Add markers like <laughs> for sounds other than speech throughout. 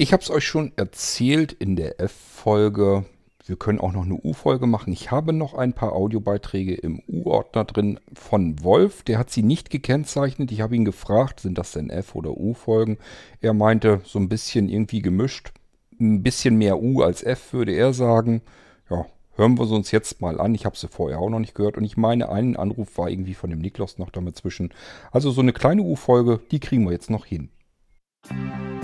Ich habe es euch schon erzählt in der F-Folge. Wir können auch noch eine U-Folge machen. Ich habe noch ein paar Audiobeiträge im U-Ordner drin von Wolf. Der hat sie nicht gekennzeichnet. Ich habe ihn gefragt, sind das denn F- oder U-Folgen? Er meinte, so ein bisschen irgendwie gemischt. Ein bisschen mehr U als F, würde er sagen. Ja, hören wir sie uns jetzt mal an. Ich habe sie vorher auch noch nicht gehört. Und ich meine, einen Anruf war irgendwie von dem Niklas noch damit zwischen. Also so eine kleine U-Folge, die kriegen wir jetzt noch hin. Irgendwasser.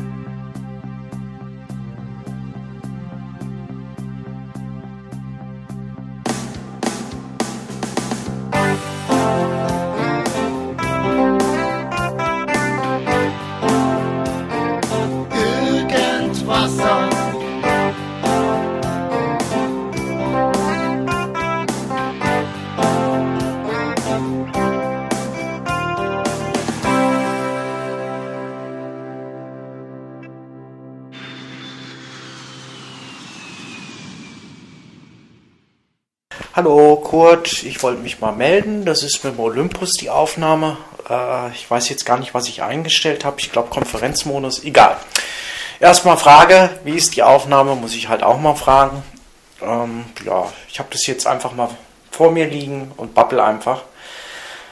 Hallo Kurt, ich wollte mich mal melden. Das ist mit dem Olympus die Aufnahme. Äh, ich weiß jetzt gar nicht, was ich eingestellt habe. Ich glaube Konferenzmodus. Egal. Erstmal Frage, wie ist die Aufnahme? Muss ich halt auch mal fragen. Ähm, ja, ich habe das jetzt einfach mal vor mir liegen und babbel einfach.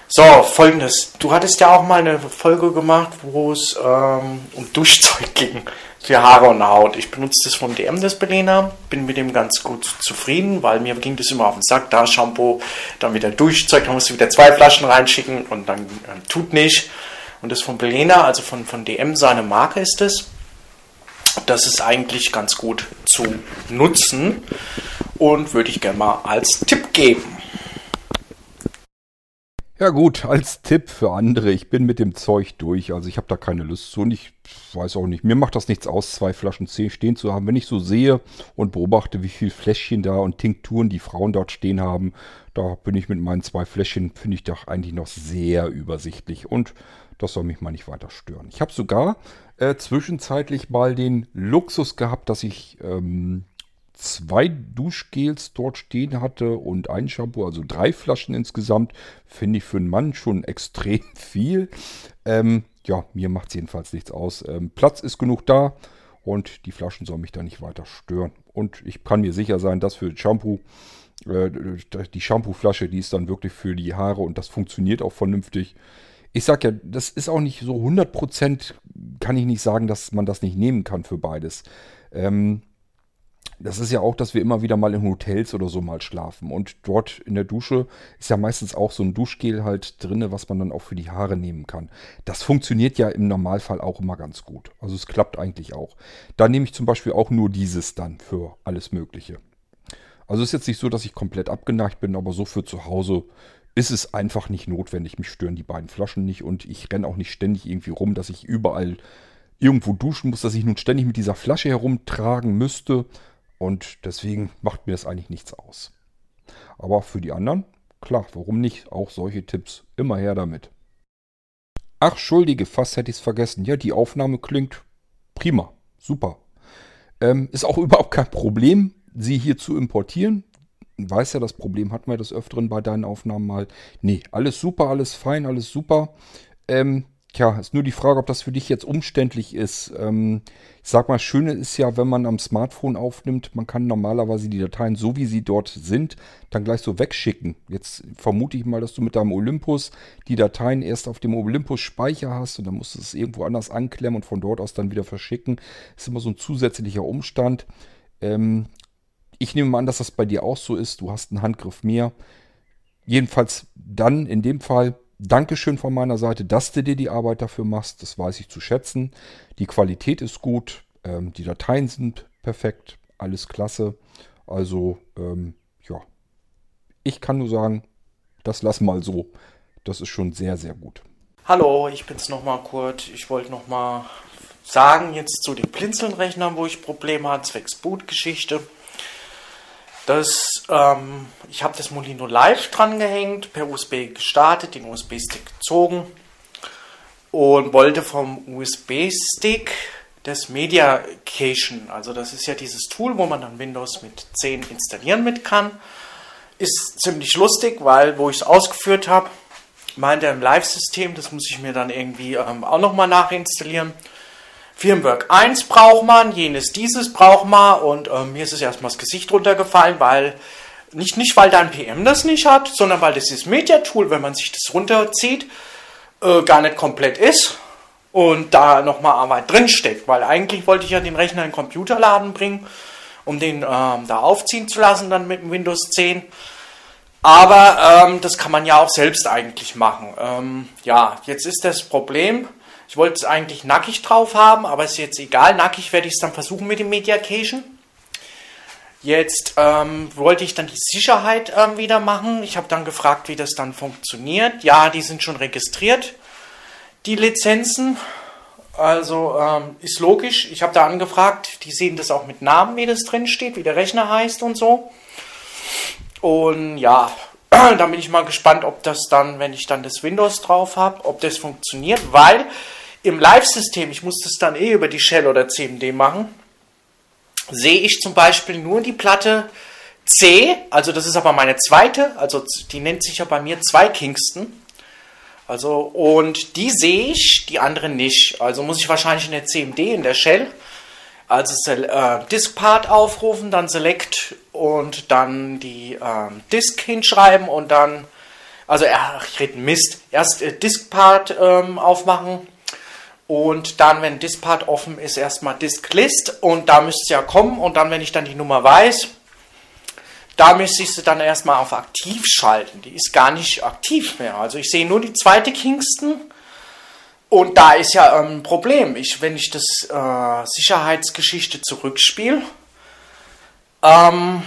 So, folgendes. Du hattest ja auch mal eine Folge gemacht, wo es ähm, um Duschzeug ging für Haare und Haut. Ich benutze das von DM, das Belena. Bin mit dem ganz gut zufrieden, weil mir ging das immer auf den Sack. Da Shampoo, dann wieder Duschzeug, dann musst du wieder zwei Flaschen reinschicken und dann äh, tut nicht. Und das von Belena, also von, von DM, seine Marke ist es. Das ist eigentlich ganz gut zu nutzen und würde ich gerne mal als Tipp geben. Ja gut, als Tipp für andere, ich bin mit dem Zeug durch, also ich habe da keine Lust zu und ich weiß auch nicht, mir macht das nichts aus, zwei Flaschen C stehen zu haben. Wenn ich so sehe und beobachte, wie viel Fläschchen da und Tinkturen die Frauen dort stehen haben, da bin ich mit meinen zwei Fläschchen, finde ich doch eigentlich noch sehr übersichtlich und das soll mich mal nicht weiter stören. Ich habe sogar äh, zwischenzeitlich mal den Luxus gehabt, dass ich ähm, zwei Duschgels dort stehen hatte und ein Shampoo, also drei Flaschen insgesamt, finde ich für einen Mann schon extrem <laughs> viel. Ähm, ja, mir macht es jedenfalls nichts aus. Ähm, Platz ist genug da und die Flaschen sollen mich da nicht weiter stören. Und ich kann mir sicher sein, dass für Shampoo, äh, die Shampooflasche, die ist dann wirklich für die Haare und das funktioniert auch vernünftig. Ich sag ja, das ist auch nicht so 100%, kann ich nicht sagen, dass man das nicht nehmen kann für beides. Ähm, das ist ja auch, dass wir immer wieder mal in Hotels oder so mal schlafen. Und dort in der Dusche ist ja meistens auch so ein Duschgel halt drin, was man dann auch für die Haare nehmen kann. Das funktioniert ja im Normalfall auch immer ganz gut. Also es klappt eigentlich auch. Da nehme ich zum Beispiel auch nur dieses dann für alles Mögliche. Also es ist jetzt nicht so, dass ich komplett abgeneigt bin, aber so für zu Hause ist es einfach nicht notwendig. Mich stören die beiden Flaschen nicht und ich renne auch nicht ständig irgendwie rum, dass ich überall irgendwo duschen muss, dass ich nun ständig mit dieser Flasche herumtragen müsste. Und deswegen macht mir das eigentlich nichts aus. Aber für die anderen, klar, warum nicht? Auch solche Tipps. Immer her damit. Ach, Schuldige, fast hätte ich es vergessen. Ja, die Aufnahme klingt prima. Super. Ähm, ist auch <laughs> überhaupt kein Problem, sie hier zu importieren. Weiß ja, das Problem hatten wir des Öfteren bei deinen Aufnahmen mal. Nee, alles super, alles fein, alles super. Ähm, Tja, ist nur die Frage, ob das für dich jetzt umständlich ist. Ähm, ich sag mal, Schöne ist ja, wenn man am Smartphone aufnimmt, man kann normalerweise die Dateien, so wie sie dort sind, dann gleich so wegschicken. Jetzt vermute ich mal, dass du mit deinem Olympus die Dateien erst auf dem Olympus-Speicher hast und dann musst du es irgendwo anders anklemmen und von dort aus dann wieder verschicken. Ist immer so ein zusätzlicher Umstand. Ähm, ich nehme mal an, dass das bei dir auch so ist. Du hast einen Handgriff mehr. Jedenfalls dann in dem Fall Dankeschön von meiner Seite, dass du dir die Arbeit dafür machst. Das weiß ich zu schätzen. Die Qualität ist gut. Ähm, die Dateien sind perfekt. Alles klasse. Also, ähm, ja. Ich kann nur sagen, das lass mal so. Das ist schon sehr, sehr gut. Hallo, ich bin's nochmal Kurt. Ich wollte nochmal sagen, jetzt zu den Blinzeln-Rechnern, wo ich Probleme hatte, zwecks Bootgeschichte. Das, ähm, ich habe das Molino Live dran gehängt, per USB gestartet, den USB-Stick gezogen und wollte vom USB-Stick das Media Cation, also das ist ja dieses Tool, wo man dann Windows mit 10 installieren mit kann. Ist ziemlich lustig, weil wo ich es ausgeführt habe, meint er im Live-System, das muss ich mir dann irgendwie ähm, auch nochmal nachinstallieren. Firmwork 1 braucht man, jenes dieses braucht man und äh, mir ist es erstmal das Gesicht runtergefallen, weil nicht, nicht weil dein PM das nicht hat, sondern weil das ist Media Tool, wenn man sich das runterzieht, äh, gar nicht komplett ist und da nochmal Arbeit drin steckt, weil eigentlich wollte ich ja den Rechner in den Computerladen bringen, um den ähm, da aufziehen zu lassen, dann mit Windows 10. Aber ähm, das kann man ja auch selbst eigentlich machen. Ähm, ja, jetzt ist das Problem, ich wollte es eigentlich nackig drauf haben, aber ist jetzt egal. Nackig werde ich es dann versuchen mit dem Mediation. Jetzt ähm, wollte ich dann die Sicherheit ähm, wieder machen. Ich habe dann gefragt, wie das dann funktioniert. Ja, die sind schon registriert, die Lizenzen. Also ähm, ist logisch. Ich habe da angefragt, die sehen das auch mit Namen, wie das drin steht, wie der Rechner heißt und so. Und ja, <clears throat> da bin ich mal gespannt, ob das dann, wenn ich dann das Windows drauf habe, ob das funktioniert, weil im Live-System, ich muss das dann eh über die Shell oder CMD machen, sehe ich zum Beispiel nur die Platte C, also das ist aber meine zweite, also die nennt sich ja bei mir 2 Kingston. Also, und die sehe ich, die andere nicht. Also muss ich wahrscheinlich in der CMD, in der Shell, also äh, Disk-Part aufrufen, dann Select und dann die äh, Disk hinschreiben und dann, also ach, ich rede Mist, erst äh, Disk-Part ähm, aufmachen und dann, wenn Disk-Part offen ist, erstmal Disk-List und da müsste es ja kommen und dann, wenn ich dann die Nummer weiß, da müsste ich sie dann erstmal auf aktiv schalten. Die ist gar nicht aktiv mehr. Also ich sehe nur die zweite Kingston und da ist ja ein ähm, Problem. Ich, wenn ich das äh, Sicherheitsgeschichte zurückspiele, ähm,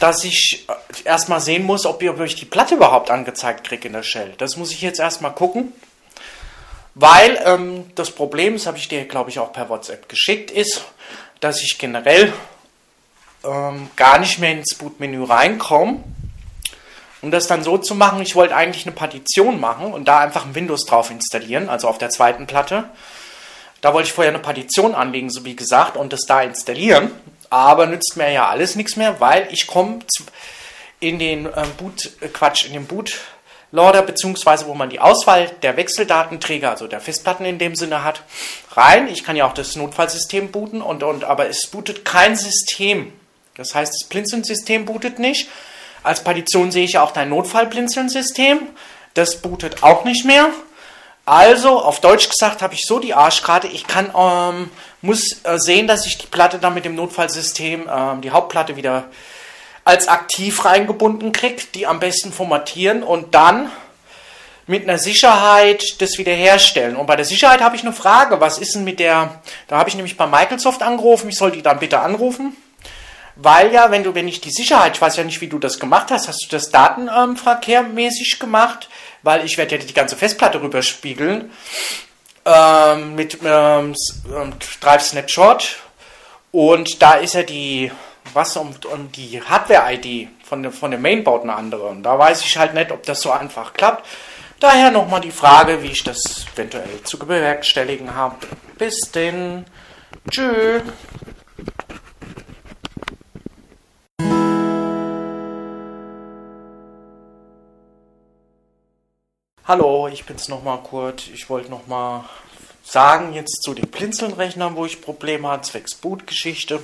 dass ich äh, erstmal sehen muss, ob ich, ob ich die Platte überhaupt angezeigt kriege in der Shell. Das muss ich jetzt erstmal gucken. Weil ähm, das Problem, das habe ich dir, glaube ich, auch per WhatsApp geschickt, ist, dass ich generell ähm, gar nicht mehr ins Bootmenü reinkomme um das dann so zu machen, ich wollte eigentlich eine Partition machen und da einfach ein Windows drauf installieren, also auf der zweiten Platte. Da wollte ich vorher eine Partition anlegen, so wie gesagt, und das da installieren. Aber nützt mir ja alles nichts mehr, weil ich komme in den ähm, Boot, äh, Quatsch, in den Bootloader, beziehungsweise wo man die Auswahl der Wechseldatenträger, also der Festplatten in dem Sinne hat, rein. Ich kann ja auch das Notfallsystem booten, und, und, aber es bootet kein System. Das heißt, das Blinzeln-System bootet nicht. Als Partition sehe ich ja auch dein Notfallblinzeln-System. Das bootet auch nicht mehr. Also, auf Deutsch gesagt, habe ich so die Arschkarte. Ich kann, ähm, muss äh, sehen, dass ich die Platte dann mit dem Notfallsystem, ähm, die Hauptplatte wieder als aktiv reingebunden kriege, die am besten formatieren und dann mit einer Sicherheit das wiederherstellen. Und bei der Sicherheit habe ich eine Frage. Was ist denn mit der, da habe ich nämlich bei Microsoft angerufen, ich soll die dann bitte anrufen. Weil ja, wenn du, wenn ich die Sicherheit, ich weiß ja nicht, wie du das gemacht hast, hast du das datenverkehrmäßig gemacht? Weil ich werde ja die ganze Festplatte rüberspiegeln ähm, mit ähm, ähm, Drive Snapshot und da ist ja die, was um, um die Hardware-ID von, von dem Mainboard eine andere. Und da weiß ich halt nicht, ob das so einfach klappt. Daher nochmal die Frage, wie ich das eventuell zu bewerkstelligen habe. Bis denn. Tschüss. Hallo, ich bin's nochmal Kurt. Ich wollte nochmal sagen, jetzt zu den Blinzeln-Rechnern, wo ich Probleme hatte, zwecks Boot-Geschichte.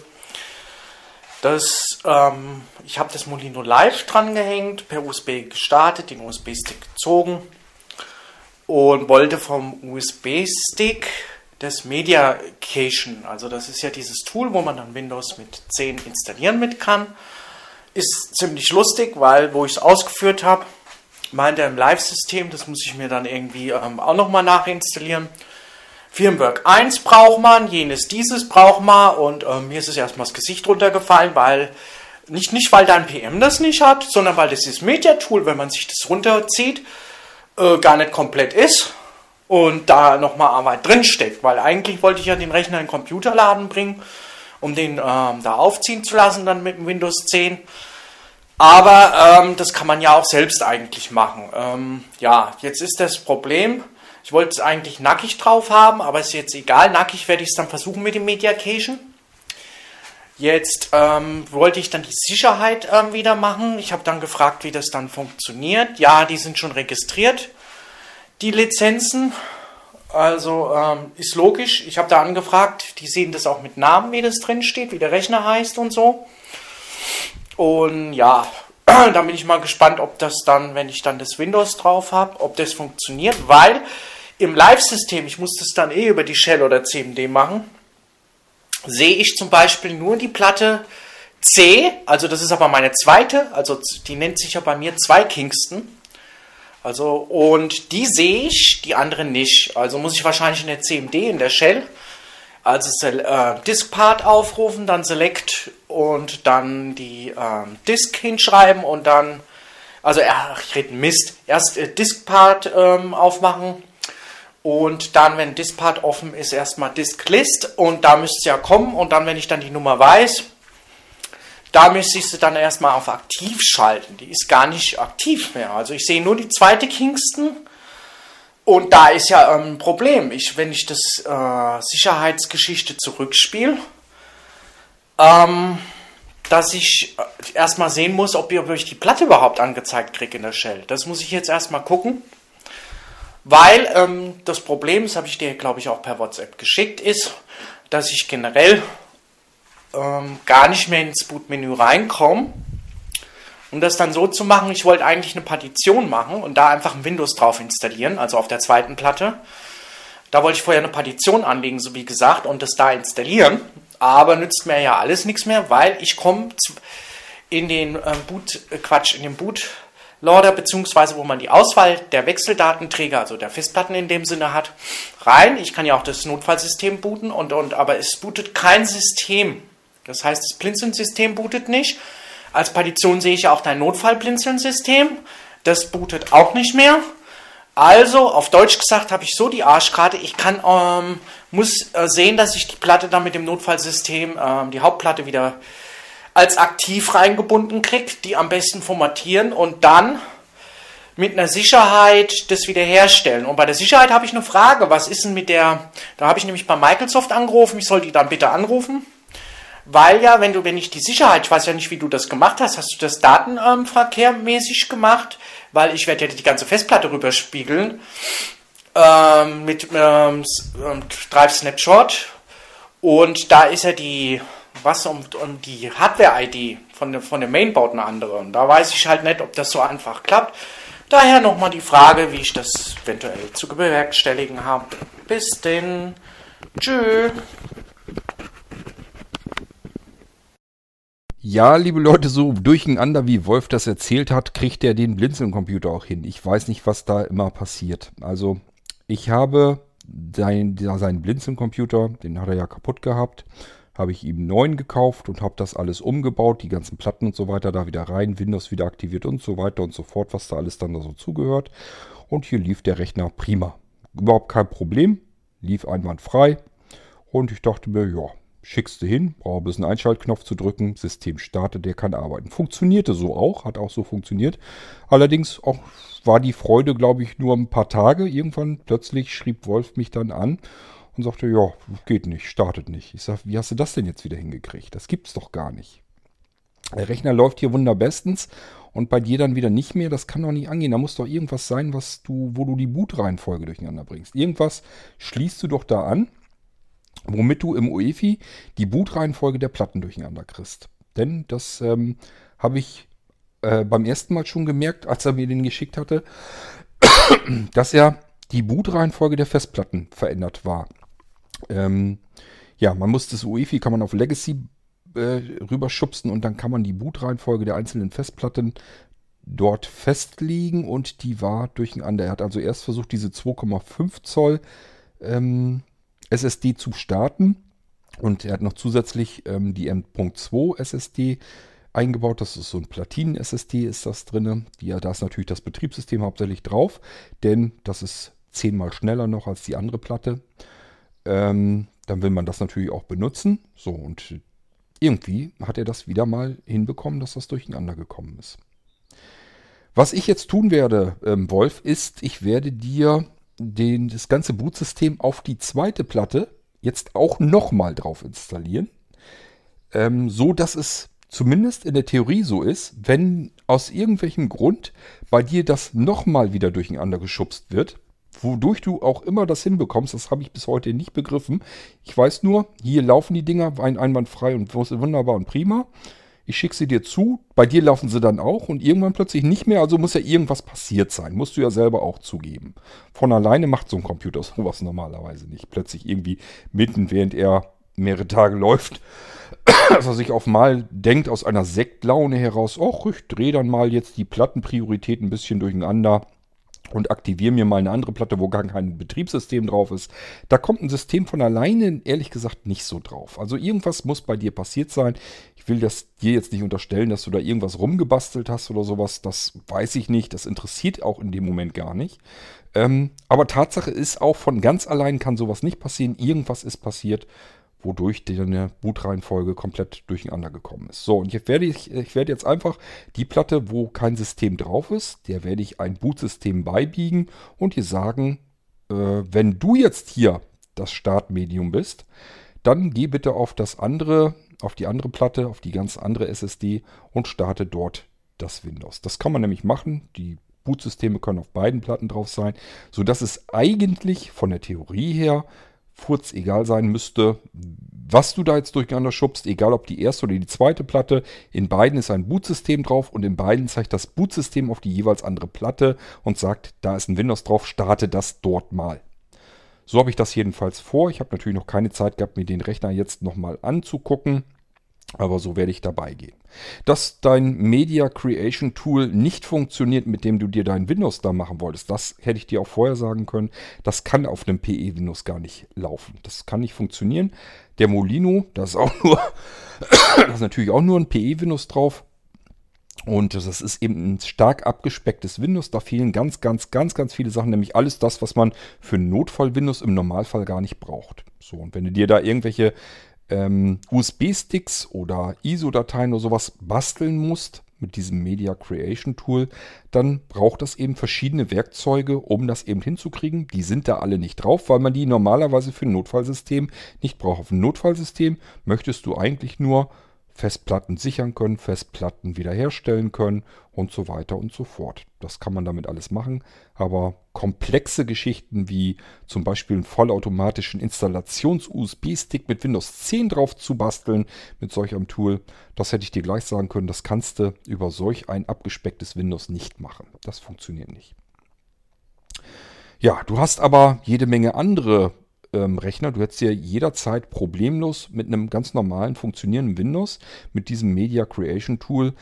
Das, ähm, ich habe das Molino Live dran gehängt, per USB gestartet, den USB-Stick gezogen und wollte vom USB-Stick das Media Cachen, also das ist ja dieses Tool, wo man dann Windows mit 10 installieren mit kann. Ist ziemlich lustig, weil wo ich es ausgeführt habe, meint er im Live-System, das muss ich mir dann irgendwie ähm, auch nochmal nachinstallieren. Firmwork 1 braucht man, jenes dieses braucht man und ähm, mir ist es erstmal das Gesicht runtergefallen, weil nicht, nicht weil dein PM das nicht hat, sondern weil das ist Media Tool, wenn man sich das runterzieht, äh, gar nicht komplett ist und da nochmal Arbeit drin steckt, weil eigentlich wollte ich ja den Rechner in den Computerladen bringen, um den ähm, da aufziehen zu lassen dann mit dem Windows 10. Aber ähm, das kann man ja auch selbst eigentlich machen. Ähm, ja, jetzt ist das Problem, ich wollte es eigentlich nackig drauf haben, aber ist jetzt egal. Nackig werde ich es dann versuchen mit dem Mediation. Jetzt ähm, wollte ich dann die Sicherheit ähm, wieder machen. Ich habe dann gefragt, wie das dann funktioniert. Ja, die sind schon registriert, die Lizenzen. Also ähm, ist logisch. Ich habe da angefragt. Die sehen das auch mit Namen, wie das drin steht, wie der Rechner heißt und so. Und ja, <clears throat> da bin ich mal gespannt, ob das dann, wenn ich dann das Windows drauf habe, ob das funktioniert, weil im Live-System, ich muss das dann eh über die Shell oder CMD machen, sehe ich zum Beispiel nur die Platte C, also das ist aber meine zweite, also die nennt sich ja bei mir 2 Kingston. Also, und die sehe ich, die anderen nicht. Also muss ich wahrscheinlich in der CMD, in der Shell, also äh, Disk-Part aufrufen, dann Select und dann die äh, Disk hinschreiben und dann, also ach, ich rede Mist, erst äh, Disk-Part ähm, aufmachen und dann, wenn Disk-Part offen ist, erstmal Disk-List und da müsste es ja kommen und dann, wenn ich dann die Nummer weiß, da müsste ich sie dann erstmal auf aktiv schalten. Die ist gar nicht aktiv mehr. Also ich sehe nur die zweite Kingston. Und da ist ja ein ähm, Problem. Ich, wenn ich das äh, Sicherheitsgeschichte zurückspiele, ähm, dass ich äh, erstmal sehen muss, ob ich die Platte überhaupt angezeigt kriege in der Shell. Das muss ich jetzt erstmal gucken. Weil ähm, das Problem, das habe ich dir, glaube ich, auch per WhatsApp geschickt, ist, dass ich generell ähm, gar nicht mehr ins Bootmenü reinkomme. Um das dann so zu machen, ich wollte eigentlich eine Partition machen und da einfach ein Windows drauf installieren, also auf der zweiten Platte. Da wollte ich vorher eine Partition anlegen, so wie gesagt, und das da installieren. Aber nützt mir ja alles nichts mehr, weil ich komme in den ähm, Boot, äh, Quatsch, in den Bootloader, beziehungsweise wo man die Auswahl der Wechseldatenträger, also der Festplatten in dem Sinne hat, rein. Ich kann ja auch das Notfallsystem booten, und, und, aber es bootet kein System das heißt, das Blinzeln-System bootet nicht. Als Partition sehe ich ja auch dein Notfall-Blinzeln-System. Das bootet auch nicht mehr. Also, auf Deutsch gesagt, habe ich so die Arschkarte. Ich kann, ähm, muss äh, sehen, dass ich die Platte dann mit dem Notfallsystem, ähm, die Hauptplatte wieder als aktiv reingebunden kriege, die am besten formatieren und dann mit einer Sicherheit das wiederherstellen. Und bei der Sicherheit habe ich eine Frage. Was ist denn mit der, da habe ich nämlich bei Microsoft angerufen, ich soll die dann bitte anrufen. Weil ja, wenn du, wenn ich die Sicherheit, ich weiß ja nicht, wie du das gemacht hast, hast du das datenverkehrmäßig gemacht? Weil ich werde ja die ganze Festplatte rüberspiegeln ähm, mit ähm, ähm, Drive Snapshot und da ist ja die, was um, um die Hardware-ID von, von der Mainboard eine andere. Und da weiß ich halt nicht, ob das so einfach klappt. Daher nochmal die Frage, wie ich das eventuell zu bewerkstelligen habe. Bis denn. Tschüss. Ja, liebe Leute, so durcheinander wie Wolf das erzählt hat, kriegt er den Blinzeln-Computer auch hin. Ich weiß nicht, was da immer passiert. Also, ich habe sein, seinen Blinzeln-Computer, den hat er ja kaputt gehabt, habe ich ihm neuen gekauft und habe das alles umgebaut, die ganzen Platten und so weiter da wieder rein, Windows wieder aktiviert und so weiter und so fort, was da alles dann da so zugehört. Und hier lief der Rechner prima. Überhaupt kein Problem, lief einwandfrei. Und ich dachte mir, ja, schickst du hin, brauche ein bisschen Einschaltknopf zu drücken, System startet, der kann arbeiten. Funktionierte so auch, hat auch so funktioniert. Allerdings auch war die Freude, glaube ich, nur ein paar Tage. Irgendwann plötzlich schrieb Wolf mich dann an und sagte, ja, geht nicht, startet nicht. Ich sage, wie hast du das denn jetzt wieder hingekriegt? Das gibt's doch gar nicht. Der Rechner läuft hier wunderbestens und bei dir dann wieder nicht mehr. Das kann doch nicht angehen. Da muss doch irgendwas sein, was du, wo du die Bootreihenfolge durcheinander bringst. Irgendwas schließt du doch da an womit du im UEFI die Bootreihenfolge der Platten durcheinander kriegst. Denn das ähm, habe ich äh, beim ersten Mal schon gemerkt, als er mir den geschickt hatte, <coughs> dass ja die Bootreihenfolge der Festplatten verändert war. Ähm, ja, man muss das UEFI kann man auf Legacy äh, rüberschubsen und dann kann man die Bootreihenfolge der einzelnen Festplatten dort festlegen und die war durcheinander. Er hat also erst versucht, diese 2,5 Zoll ähm, SSD zu starten. Und er hat noch zusätzlich ähm, die M.2 SSD eingebaut. Das ist so ein Platinen-SSD ist das drin. da ist natürlich das Betriebssystem hauptsächlich drauf, denn das ist zehnmal schneller noch als die andere Platte. Ähm, dann will man das natürlich auch benutzen. So, und irgendwie hat er das wieder mal hinbekommen, dass das durcheinander gekommen ist. Was ich jetzt tun werde, ähm, Wolf, ist, ich werde dir den, das ganze Bootsystem auf die zweite Platte jetzt auch nochmal drauf installieren. Ähm, so dass es zumindest in der Theorie so ist, wenn aus irgendwelchem Grund bei dir das nochmal wieder durcheinander geschubst wird, Wodurch du auch immer das hinbekommst, das habe ich bis heute nicht begriffen. Ich weiß nur, hier laufen die Dinger ein einwandfrei und wunderbar und prima. Ich schicke sie dir zu, bei dir laufen sie dann auch und irgendwann plötzlich nicht mehr, also muss ja irgendwas passiert sein. Musst du ja selber auch zugeben. Von alleine macht so ein Computer <laughs> sowas normalerweise nicht. Plötzlich irgendwie mitten, während er mehrere Tage läuft, <coughs> dass er sich auf mal denkt aus einer Sektlaune heraus, ach, ich drehe dann mal jetzt die Plattenpriorität ein bisschen durcheinander und aktiviere mir mal eine andere Platte, wo gar kein Betriebssystem drauf ist. Da kommt ein System von alleine, ehrlich gesagt, nicht so drauf. Also irgendwas muss bei dir passiert sein. Ich will das dir jetzt nicht unterstellen, dass du da irgendwas rumgebastelt hast oder sowas. Das weiß ich nicht. Das interessiert auch in dem Moment gar nicht. Ähm, aber Tatsache ist auch, von ganz allein kann sowas nicht passieren. Irgendwas ist passiert wodurch deine Bootreihenfolge komplett durcheinander gekommen ist. So, und jetzt werde ich, ich werde jetzt einfach die Platte, wo kein System drauf ist, der werde ich ein Bootsystem beibiegen und dir sagen, äh, wenn du jetzt hier das Startmedium bist, dann geh bitte auf das andere, auf die andere Platte, auf die ganz andere SSD und starte dort das Windows. Das kann man nämlich machen. Die Bootsysteme können auf beiden Platten drauf sein, sodass es eigentlich von der Theorie her Furz egal sein müsste, was du da jetzt durcheinander schubst, egal ob die erste oder die zweite Platte. In beiden ist ein Bootsystem drauf und in beiden zeigt das Bootsystem auf die jeweils andere Platte und sagt, da ist ein Windows drauf, starte das dort mal. So habe ich das jedenfalls vor. Ich habe natürlich noch keine Zeit gehabt, mir den Rechner jetzt nochmal anzugucken. Aber so werde ich dabei gehen. Dass dein Media Creation Tool nicht funktioniert, mit dem du dir dein Windows da machen wolltest, das hätte ich dir auch vorher sagen können. Das kann auf einem PE Windows gar nicht laufen. Das kann nicht funktionieren. Der Molino, da ist auch nur, <coughs> da ist natürlich auch nur ein PE Windows drauf. Und das ist eben ein stark abgespecktes Windows. Da fehlen ganz, ganz, ganz, ganz viele Sachen, nämlich alles das, was man für Notfall-Windows im Normalfall gar nicht braucht. So, und wenn du dir da irgendwelche ähm, USB-Sticks oder ISO-Dateien oder sowas basteln musst mit diesem Media Creation Tool, dann braucht das eben verschiedene Werkzeuge, um das eben hinzukriegen. Die sind da alle nicht drauf, weil man die normalerweise für ein Notfallsystem nicht braucht. Auf ein Notfallsystem möchtest du eigentlich nur Festplatten sichern können, Festplatten wiederherstellen können und so weiter und so fort. Das kann man damit alles machen, aber komplexe Geschichten wie zum Beispiel einen vollautomatischen Installations-USB-Stick mit Windows 10 drauf zu basteln mit solch einem Tool, das hätte ich dir gleich sagen können, das kannst du über solch ein abgespecktes Windows nicht machen. Das funktioniert nicht. Ja, du hast aber jede Menge andere ähm, Rechner. Du hättest ja jederzeit problemlos mit einem ganz normalen funktionierenden Windows mit diesem Media Creation Tool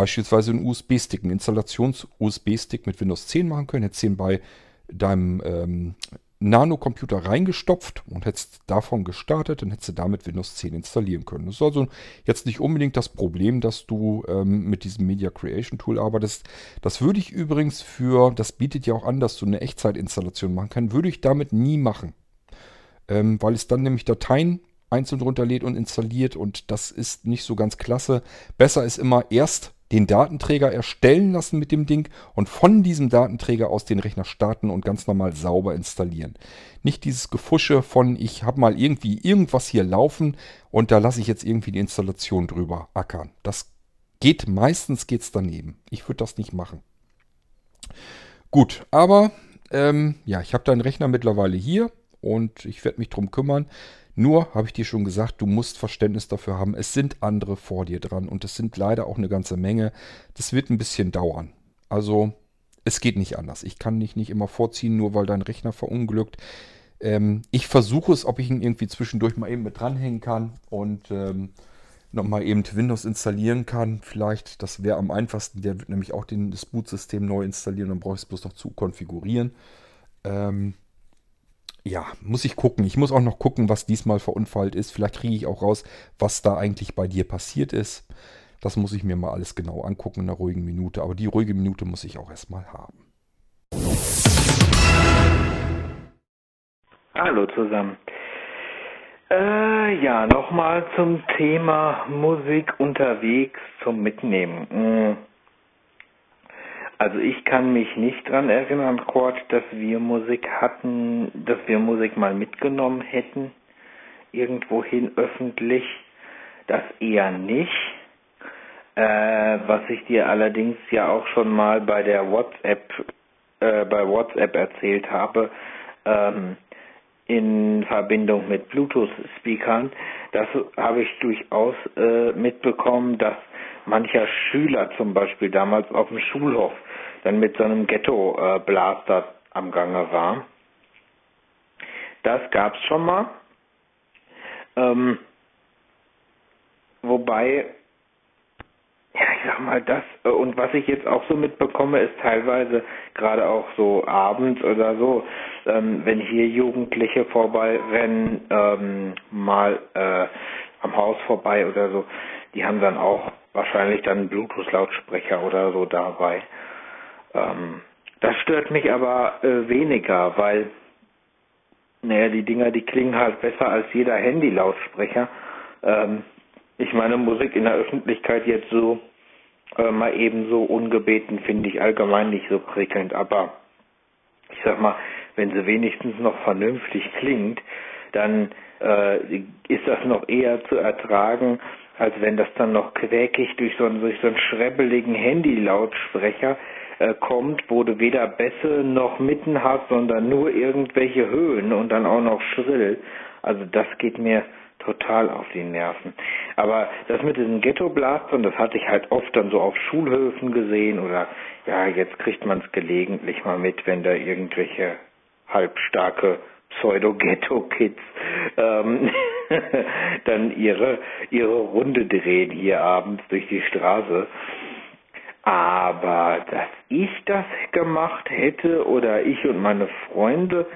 beispielsweise einen USB-Stick, einen Installations-USB-Stick mit Windows 10 machen können. Hättest den bei deinem ähm, Nano-Computer reingestopft und hättest davon gestartet, dann hättest du damit Windows 10 installieren können. Das ist also jetzt nicht unbedingt das Problem, dass du ähm, mit diesem Media Creation Tool arbeitest. Das würde ich übrigens für, das bietet ja auch an, dass du eine Echtzeitinstallation machen kannst, würde ich damit nie machen ähm, weil es dann nämlich Dateien einzeln runterlädt und installiert und das ist nicht so ganz klasse. Besser ist immer erst den Datenträger erstellen lassen mit dem Ding und von diesem Datenträger aus den Rechner starten und ganz normal sauber installieren. Nicht dieses Gefusche von, ich habe mal irgendwie irgendwas hier laufen und da lasse ich jetzt irgendwie die Installation drüber ackern. Das geht, meistens geht's daneben. Ich würde das nicht machen. Gut, aber ähm, ja, ich habe deinen Rechner mittlerweile hier und ich werde mich drum kümmern. Nur habe ich dir schon gesagt, du musst Verständnis dafür haben. Es sind andere vor dir dran und es sind leider auch eine ganze Menge. Das wird ein bisschen dauern. Also es geht nicht anders. Ich kann dich nicht immer vorziehen, nur weil dein Rechner verunglückt. Ähm, ich versuche es, ob ich ihn irgendwie zwischendurch mal eben mit dranhängen kann und ähm, nochmal eben Windows installieren kann. Vielleicht, das wäre am einfachsten. Der wird nämlich auch den, das Bootsystem neu installieren. Dann brauche ich es bloß noch zu konfigurieren. Ähm, ja, muss ich gucken. Ich muss auch noch gucken, was diesmal verunfallt ist. Vielleicht kriege ich auch raus, was da eigentlich bei dir passiert ist. Das muss ich mir mal alles genau angucken in einer ruhigen Minute. Aber die ruhige Minute muss ich auch erstmal haben. Hallo zusammen. Äh, ja, nochmal zum Thema Musik unterwegs zum Mitnehmen. Also ich kann mich nicht dran erinnern, Kurt, dass wir Musik hatten, dass wir Musik mal mitgenommen hätten, irgendwohin öffentlich. Das eher nicht. Äh, was ich dir allerdings ja auch schon mal bei der WhatsApp äh, bei WhatsApp erzählt habe, ähm, in Verbindung mit Bluetooth-Speakern, das habe ich durchaus äh, mitbekommen, dass mancher Schüler zum Beispiel damals auf dem Schulhof dann mit so einem Ghetto-Blaster am Gange war. Das gab's schon mal. Ähm, wobei, ja, ich sag mal, das, äh, und was ich jetzt auch so mitbekomme, ist teilweise gerade auch so abends oder so, ähm, wenn hier Jugendliche vorbeirennen, ähm, mal äh, am Haus vorbei oder so, die haben dann auch wahrscheinlich dann Bluetooth-Lautsprecher oder so dabei. Ähm, das stört mich aber äh, weniger, weil naja, die Dinger, die klingen halt besser als jeder Handy-Lautsprecher. Ähm, ich meine, Musik in der Öffentlichkeit jetzt so äh, mal eben so ungebeten finde ich allgemein nicht so prickelnd, aber ich sag mal, wenn sie wenigstens noch vernünftig klingt, dann äh, ist das noch eher zu ertragen, als wenn das dann noch quäkig durch so einen, durch so einen schrebbeligen Handy-Lautsprecher äh, kommt, wo du weder Bässe noch Mitten hast, sondern nur irgendwelche Höhen und dann auch noch schrill. Also das geht mir total auf die Nerven. Aber das mit diesen Ghetto-Blastern, das hatte ich halt oft dann so auf Schulhöfen gesehen oder ja, jetzt kriegt man es gelegentlich mal mit, wenn da irgendwelche halbstarke Pseudo-Ghetto-Kids ähm, <laughs> dann ihre, ihre Runde drehen hier abends durch die Straße. Aber dass ich das gemacht hätte oder ich und meine Freunde,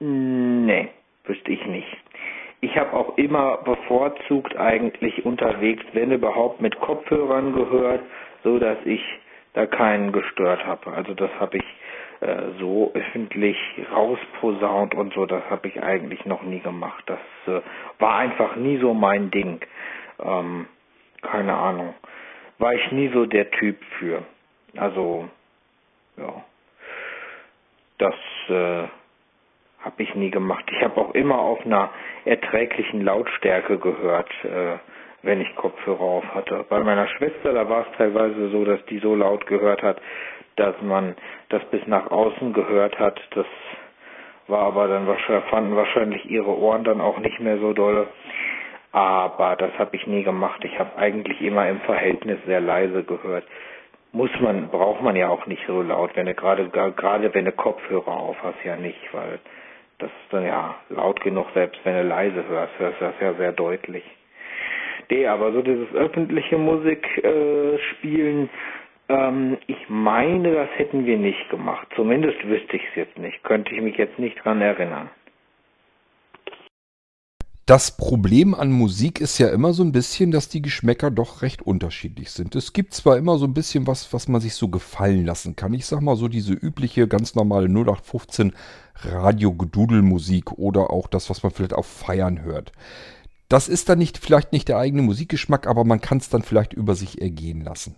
nee, wüsste ich nicht. Ich habe auch immer bevorzugt eigentlich unterwegs, wenn überhaupt, mit Kopfhörern gehört, so dass ich da keinen gestört habe. Also das habe ich so öffentlich rausposaunt und so, das habe ich eigentlich noch nie gemacht. Das äh, war einfach nie so mein Ding. Ähm, keine Ahnung war ich nie so der Typ für. Also, ja, das äh, habe ich nie gemacht. Ich habe auch immer auf einer erträglichen Lautstärke gehört, äh, wenn ich Kopfhörer auf hatte. Bei meiner Schwester, da war es teilweise so, dass die so laut gehört hat, dass man das bis nach außen gehört hat. Das war aber dann wahrscheinlich, fanden wahrscheinlich ihre Ohren dann auch nicht mehr so dolle. Aber das habe ich nie gemacht. Ich habe eigentlich immer im Verhältnis sehr leise gehört. Muss man, braucht man ja auch nicht so laut, wenn du gerade gerade wenn du Kopfhörer auf hast, ja nicht, weil das ist dann ja laut genug, selbst wenn du leise hörst, hörst du das ja sehr deutlich. Nee, aber so dieses öffentliche Musik äh, ähm, ich meine, das hätten wir nicht gemacht. Zumindest wüsste ich es jetzt nicht. Könnte ich mich jetzt nicht dran erinnern. Das Problem an Musik ist ja immer so ein bisschen, dass die Geschmäcker doch recht unterschiedlich sind. Es gibt zwar immer so ein bisschen was, was man sich so gefallen lassen kann. Ich sag mal so diese übliche, ganz normale 0815 Radio-Gedudelmusik oder auch das, was man vielleicht auf Feiern hört. Das ist dann nicht, vielleicht nicht der eigene Musikgeschmack, aber man kann es dann vielleicht über sich ergehen lassen.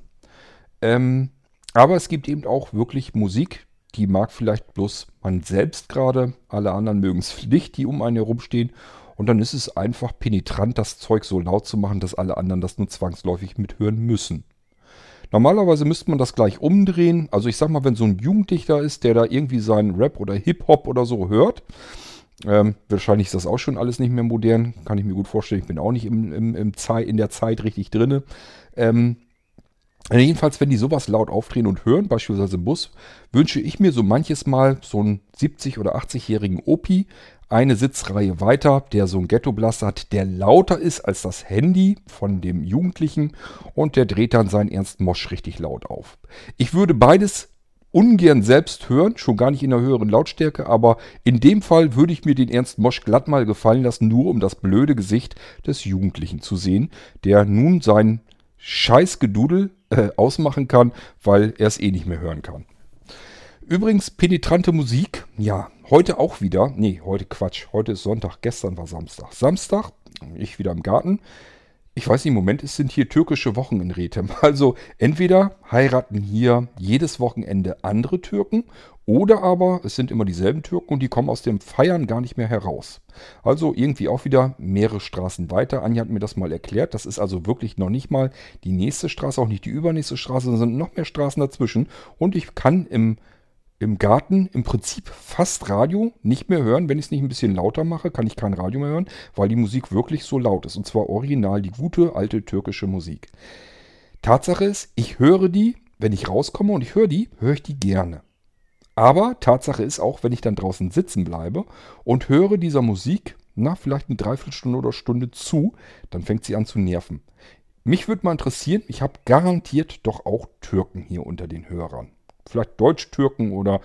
Ähm, aber es gibt eben auch wirklich Musik, die mag vielleicht bloß man selbst gerade, alle anderen mögen es <laughs> nicht, die um einen herumstehen. Und dann ist es einfach penetrant, das Zeug so laut zu machen, dass alle anderen das nur zwangsläufig mithören müssen. Normalerweise müsste man das gleich umdrehen. Also ich sag mal, wenn so ein Jugendlicher ist, der da irgendwie seinen Rap oder Hip-Hop oder so hört, ähm, wahrscheinlich ist das auch schon alles nicht mehr modern, kann ich mir gut vorstellen. Ich bin auch nicht im, im, im in der Zeit richtig drinne. Ähm, jedenfalls, wenn die sowas laut aufdrehen und hören, beispielsweise im Bus, wünsche ich mir so manches Mal so einen 70- oder 80-jährigen Opi, eine Sitzreihe weiter, der so ein Ghetto-Blaster hat, der lauter ist als das Handy von dem Jugendlichen und der dreht dann seinen Ernst Mosch richtig laut auf. Ich würde beides ungern selbst hören, schon gar nicht in der höheren Lautstärke, aber in dem Fall würde ich mir den Ernst Mosch glatt mal gefallen lassen, nur um das blöde Gesicht des Jugendlichen zu sehen, der nun sein Scheißgedudel äh, ausmachen kann, weil er es eh nicht mehr hören kann. Übrigens, penetrante Musik, ja, heute auch wieder. Nee, heute Quatsch. Heute ist Sonntag, gestern war Samstag. Samstag, ich wieder im Garten. Ich weiß nicht, im Moment es sind hier türkische Wochen in Rethem. <laughs> Also entweder heiraten hier jedes Wochenende andere Türken oder aber es sind immer dieselben Türken und die kommen aus dem Feiern gar nicht mehr heraus. Also irgendwie auch wieder mehrere Straßen weiter. Anja hat mir das mal erklärt. Das ist also wirklich noch nicht mal die nächste Straße, auch nicht die übernächste Straße, sondern noch mehr Straßen dazwischen. Und ich kann im im Garten im Prinzip fast Radio nicht mehr hören. Wenn ich es nicht ein bisschen lauter mache, kann ich kein Radio mehr hören, weil die Musik wirklich so laut ist. Und zwar original die gute alte türkische Musik. Tatsache ist, ich höre die, wenn ich rauskomme und ich höre die, höre ich die gerne. Aber Tatsache ist auch, wenn ich dann draußen sitzen bleibe und höre dieser Musik, na, vielleicht eine Dreiviertelstunde oder Stunde zu, dann fängt sie an zu nerven. Mich würde mal interessieren, ich habe garantiert doch auch Türken hier unter den Hörern vielleicht Deutsch-Türken oder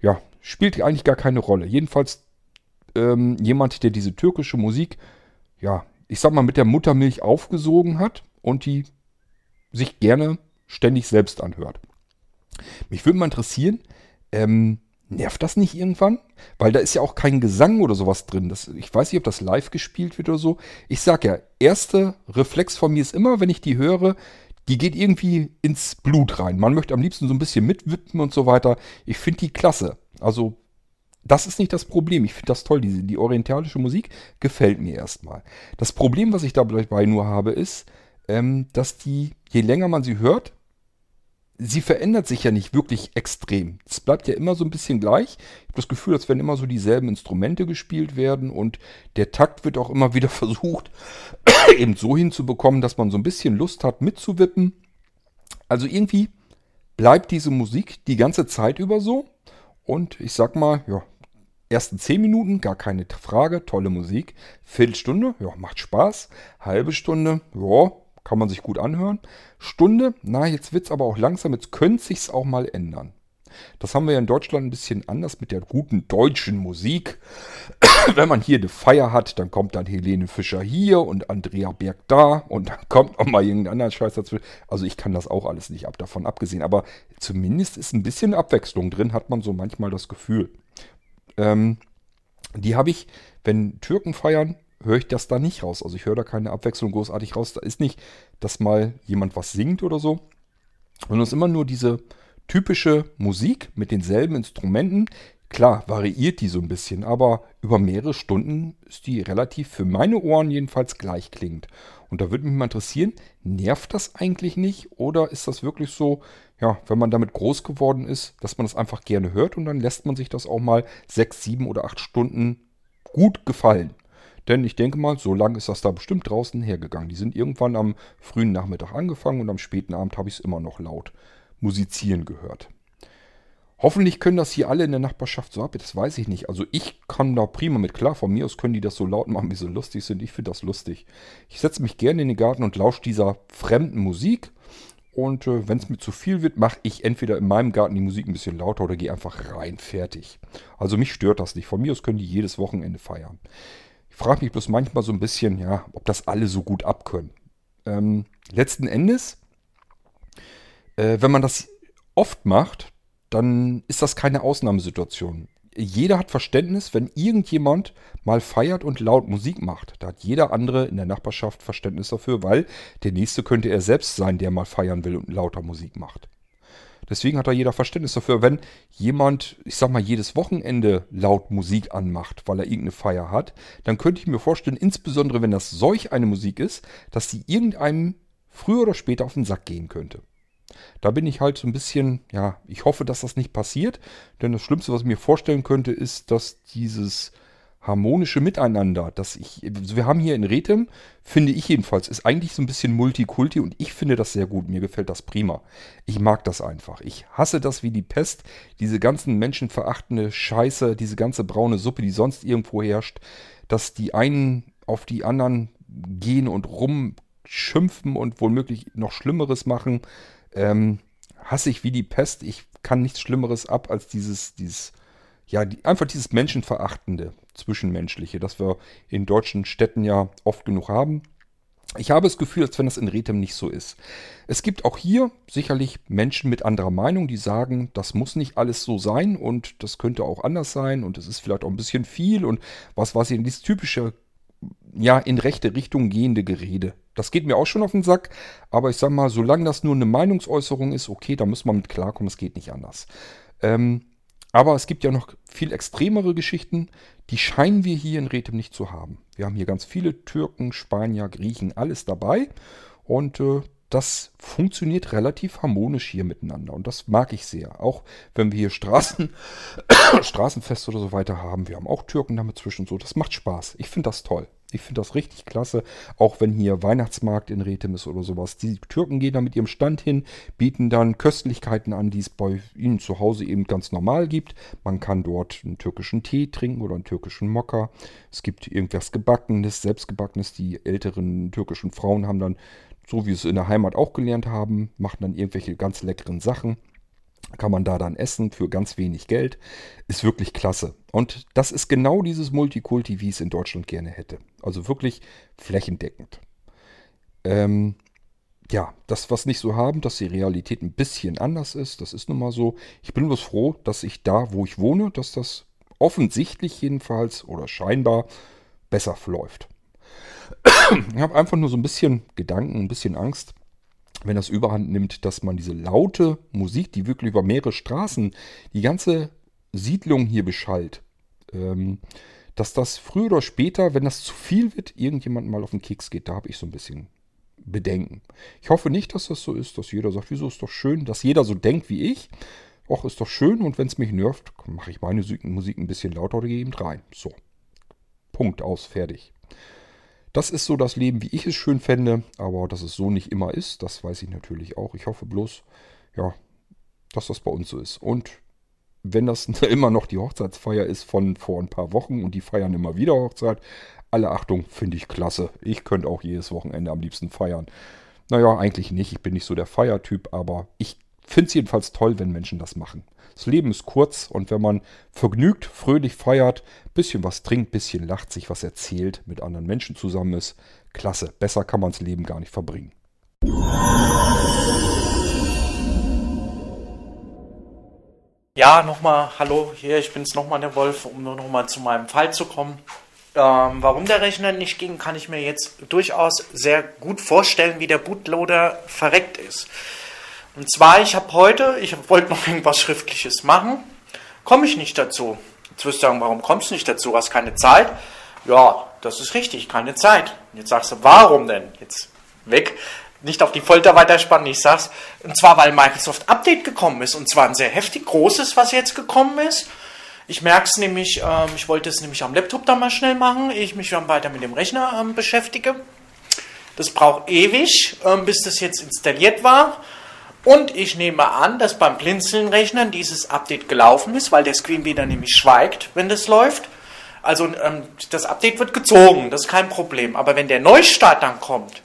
ja, spielt eigentlich gar keine Rolle. Jedenfalls ähm, jemand, der diese türkische Musik, ja, ich sag mal, mit der Muttermilch aufgesogen hat und die sich gerne ständig selbst anhört. Mich würde mal interessieren, ähm, nervt das nicht irgendwann? Weil da ist ja auch kein Gesang oder sowas drin. Das, ich weiß nicht, ob das live gespielt wird oder so. Ich sag ja, erster Reflex von mir ist immer, wenn ich die höre, die geht irgendwie ins Blut rein. Man möchte am liebsten so ein bisschen mitwippen und so weiter. Ich finde die klasse. Also, das ist nicht das Problem. Ich finde das toll. Die, die orientalische Musik gefällt mir erstmal. Das Problem, was ich dabei nur habe, ist, ähm, dass die, je länger man sie hört, sie verändert sich ja nicht wirklich extrem. Es bleibt ja immer so ein bisschen gleich. Ich habe das Gefühl, als wenn immer so dieselben Instrumente gespielt werden und der Takt wird auch immer <laughs> wieder versucht, eben so hinzubekommen, dass man so ein bisschen Lust hat mitzuwippen. Also irgendwie bleibt diese Musik die ganze Zeit über so. Und ich sag mal, ja, ersten 10 Minuten, gar keine Frage, tolle Musik. Viertelstunde, ja, macht Spaß. Halbe Stunde, ja, kann man sich gut anhören. Stunde, na, jetzt wird es aber auch langsam, jetzt könnte sich's auch mal ändern. Das haben wir ja in Deutschland ein bisschen anders mit der guten deutschen Musik. <coughs> Wenn man hier eine Feier hat, dann kommt dann Helene Fischer hier und Andrea Berg da und dann kommt auch mal irgendein anderer Scheiß dazu. Also ich kann das auch alles nicht ab, davon abgesehen. Aber zumindest ist ein bisschen Abwechslung drin, hat man so manchmal das Gefühl. Ähm, die habe ich, wenn Türken feiern, höre ich das da nicht raus. Also ich höre da keine Abwechslung großartig raus. Da ist nicht, dass mal jemand was singt oder so. Und es ist immer nur diese typische Musik mit denselben Instrumenten. Klar, variiert die so ein bisschen, aber über mehrere Stunden ist die relativ für meine Ohren jedenfalls gleich klingt. Und da würde mich mal interessieren, nervt das eigentlich nicht? Oder ist das wirklich so, ja, wenn man damit groß geworden ist, dass man das einfach gerne hört und dann lässt man sich das auch mal sechs, sieben oder acht Stunden gut gefallen? Denn ich denke mal, so lange ist das da bestimmt draußen hergegangen. Die sind irgendwann am frühen Nachmittag angefangen und am späten Abend habe ich es immer noch laut musizieren gehört. Hoffentlich können das hier alle in der Nachbarschaft so ab. Das weiß ich nicht. Also ich kann da prima mit klar. Von mir aus können die das so laut machen, wie sie lustig sind. Ich finde das lustig. Ich setze mich gerne in den Garten und lausche dieser fremden Musik. Und äh, wenn es mir zu viel wird, mache ich entweder in meinem Garten die Musik ein bisschen lauter oder gehe einfach rein. Fertig. Also mich stört das nicht. Von mir aus können die jedes Wochenende feiern. Ich frage mich bloß manchmal so ein bisschen, ja, ob das alle so gut abkönnen. Ähm, letzten Endes, äh, wenn man das oft macht, dann ist das keine Ausnahmesituation. Jeder hat Verständnis, wenn irgendjemand mal feiert und laut Musik macht. Da hat jeder andere in der Nachbarschaft Verständnis dafür, weil der nächste könnte er selbst sein, der mal feiern will und lauter Musik macht. Deswegen hat da jeder Verständnis dafür, wenn jemand, ich sag mal, jedes Wochenende laut Musik anmacht, weil er irgendeine Feier hat, dann könnte ich mir vorstellen, insbesondere wenn das solch eine Musik ist, dass sie irgendeinem früher oder später auf den Sack gehen könnte. Da bin ich halt so ein bisschen, ja, ich hoffe, dass das nicht passiert, denn das Schlimmste, was ich mir vorstellen könnte, ist, dass dieses harmonische Miteinander, dass ich, also wir haben hier in Rethem, finde ich jedenfalls, ist eigentlich so ein bisschen Multikulti und ich finde das sehr gut. Mir gefällt das prima. Ich mag das einfach. Ich hasse das wie die Pest. Diese ganzen menschenverachtende Scheiße, diese ganze braune Suppe, die sonst irgendwo herrscht, dass die einen auf die anderen gehen und rumschimpfen und womöglich noch Schlimmeres machen, ähm, hasse ich wie die Pest. Ich kann nichts Schlimmeres ab als dieses, dieses, ja, die, einfach dieses Menschenverachtende. Zwischenmenschliche, das wir in deutschen Städten ja oft genug haben. Ich habe das Gefühl, als wenn das in Rethem nicht so ist. Es gibt auch hier sicherlich Menschen mit anderer Meinung, die sagen, das muss nicht alles so sein und das könnte auch anders sein und es ist vielleicht auch ein bisschen viel und was weiß ich, dieses typische, ja, in rechte Richtung gehende Gerede. Das geht mir auch schon auf den Sack, aber ich sag mal, solange das nur eine Meinungsäußerung ist, okay, da muss man mit klarkommen, es geht nicht anders. Ähm, aber es gibt ja noch viel extremere Geschichten, die scheinen wir hier in Rethem nicht zu haben. Wir haben hier ganz viele Türken, Spanier, Griechen, alles dabei. Und äh, das funktioniert relativ harmonisch hier miteinander. Und das mag ich sehr. Auch wenn wir hier Straßen, <coughs> Straßenfeste oder so weiter haben. Wir haben auch Türken damit zwischen so. Das macht Spaß. Ich finde das toll. Ich finde das richtig klasse. Auch wenn hier Weihnachtsmarkt in Rethem ist oder sowas. Die Türken gehen da mit ihrem Stand hin, bieten dann Köstlichkeiten an, die es bei ihnen zu Hause eben ganz normal gibt. Man kann dort einen türkischen Tee trinken oder einen türkischen Mokka. Es gibt irgendwas Gebackenes, selbstgebackenes. Die älteren türkischen Frauen haben dann so wie es in der Heimat auch gelernt haben, machen dann irgendwelche ganz leckeren Sachen. Kann man da dann essen für ganz wenig Geld. Ist wirklich klasse. Und das ist genau dieses Multikulti, wie es in Deutschland gerne hätte. Also wirklich flächendeckend. Ähm, ja, das, was nicht so haben, dass die Realität ein bisschen anders ist, das ist nun mal so. Ich bin bloß froh, dass ich da, wo ich wohne, dass das offensichtlich jedenfalls oder scheinbar besser läuft. Ich habe einfach nur so ein bisschen Gedanken, ein bisschen Angst, wenn das überhand nimmt, dass man diese laute Musik, die wirklich über mehrere Straßen die ganze Siedlung hier beschallt, ähm, dass das früher oder später, wenn das zu viel wird, irgendjemand mal auf den Keks geht. Da habe ich so ein bisschen Bedenken. Ich hoffe nicht, dass das so ist, dass jeder sagt, wieso ist doch schön, dass jeder so denkt wie ich. Och, ist doch schön und wenn es mich nervt, mache ich meine Musik ein bisschen lauter oder gehe eben rein. So. Punkt aus, fertig. Das ist so das Leben, wie ich es schön fände, aber dass es so nicht immer ist, das weiß ich natürlich auch. Ich hoffe bloß, ja, dass das bei uns so ist. Und wenn das <laughs> immer noch die Hochzeitsfeier ist von vor ein paar Wochen und die feiern immer wieder Hochzeit, alle Achtung, finde ich klasse. Ich könnte auch jedes Wochenende am liebsten feiern. Naja, eigentlich nicht. Ich bin nicht so der Feiertyp, aber ich finde es jedenfalls toll, wenn Menschen das machen. Das Leben ist kurz und wenn man vergnügt, fröhlich feiert, bisschen was trinkt, bisschen lacht, sich was erzählt, mit anderen Menschen zusammen ist, klasse. Besser kann man das Leben gar nicht verbringen. Ja, nochmal, hallo, hier, ich bin's nochmal der Wolf, um nur nochmal zu meinem Fall zu kommen. Ähm, warum der Rechner nicht ging, kann ich mir jetzt durchaus sehr gut vorstellen, wie der Bootloader verreckt ist. Und zwar, ich habe heute, ich wollte noch irgendwas Schriftliches machen, komme ich nicht dazu. Jetzt wirst du sagen, warum kommst du nicht dazu? Hast keine Zeit? Ja, das ist richtig, keine Zeit. Jetzt sagst du, warum denn? Jetzt weg, nicht auf die Folter weiterspannen. Ich sag's, und zwar, weil Microsoft Update gekommen ist. Und zwar ein sehr heftig großes, was jetzt gekommen ist. Ich merke es nämlich, ähm, ich wollte es nämlich am Laptop dann mal schnell machen, ehe ich mich dann weiter mit dem Rechner ähm, beschäftige. Das braucht ewig, ähm, bis das jetzt installiert war. Und ich nehme an, dass beim Blinzeln-Rechnern dieses Update gelaufen ist, weil der Screenreader nämlich schweigt, wenn das läuft. Also ähm, das Update wird gezogen, das ist kein Problem. Aber wenn der Neustart dann kommt,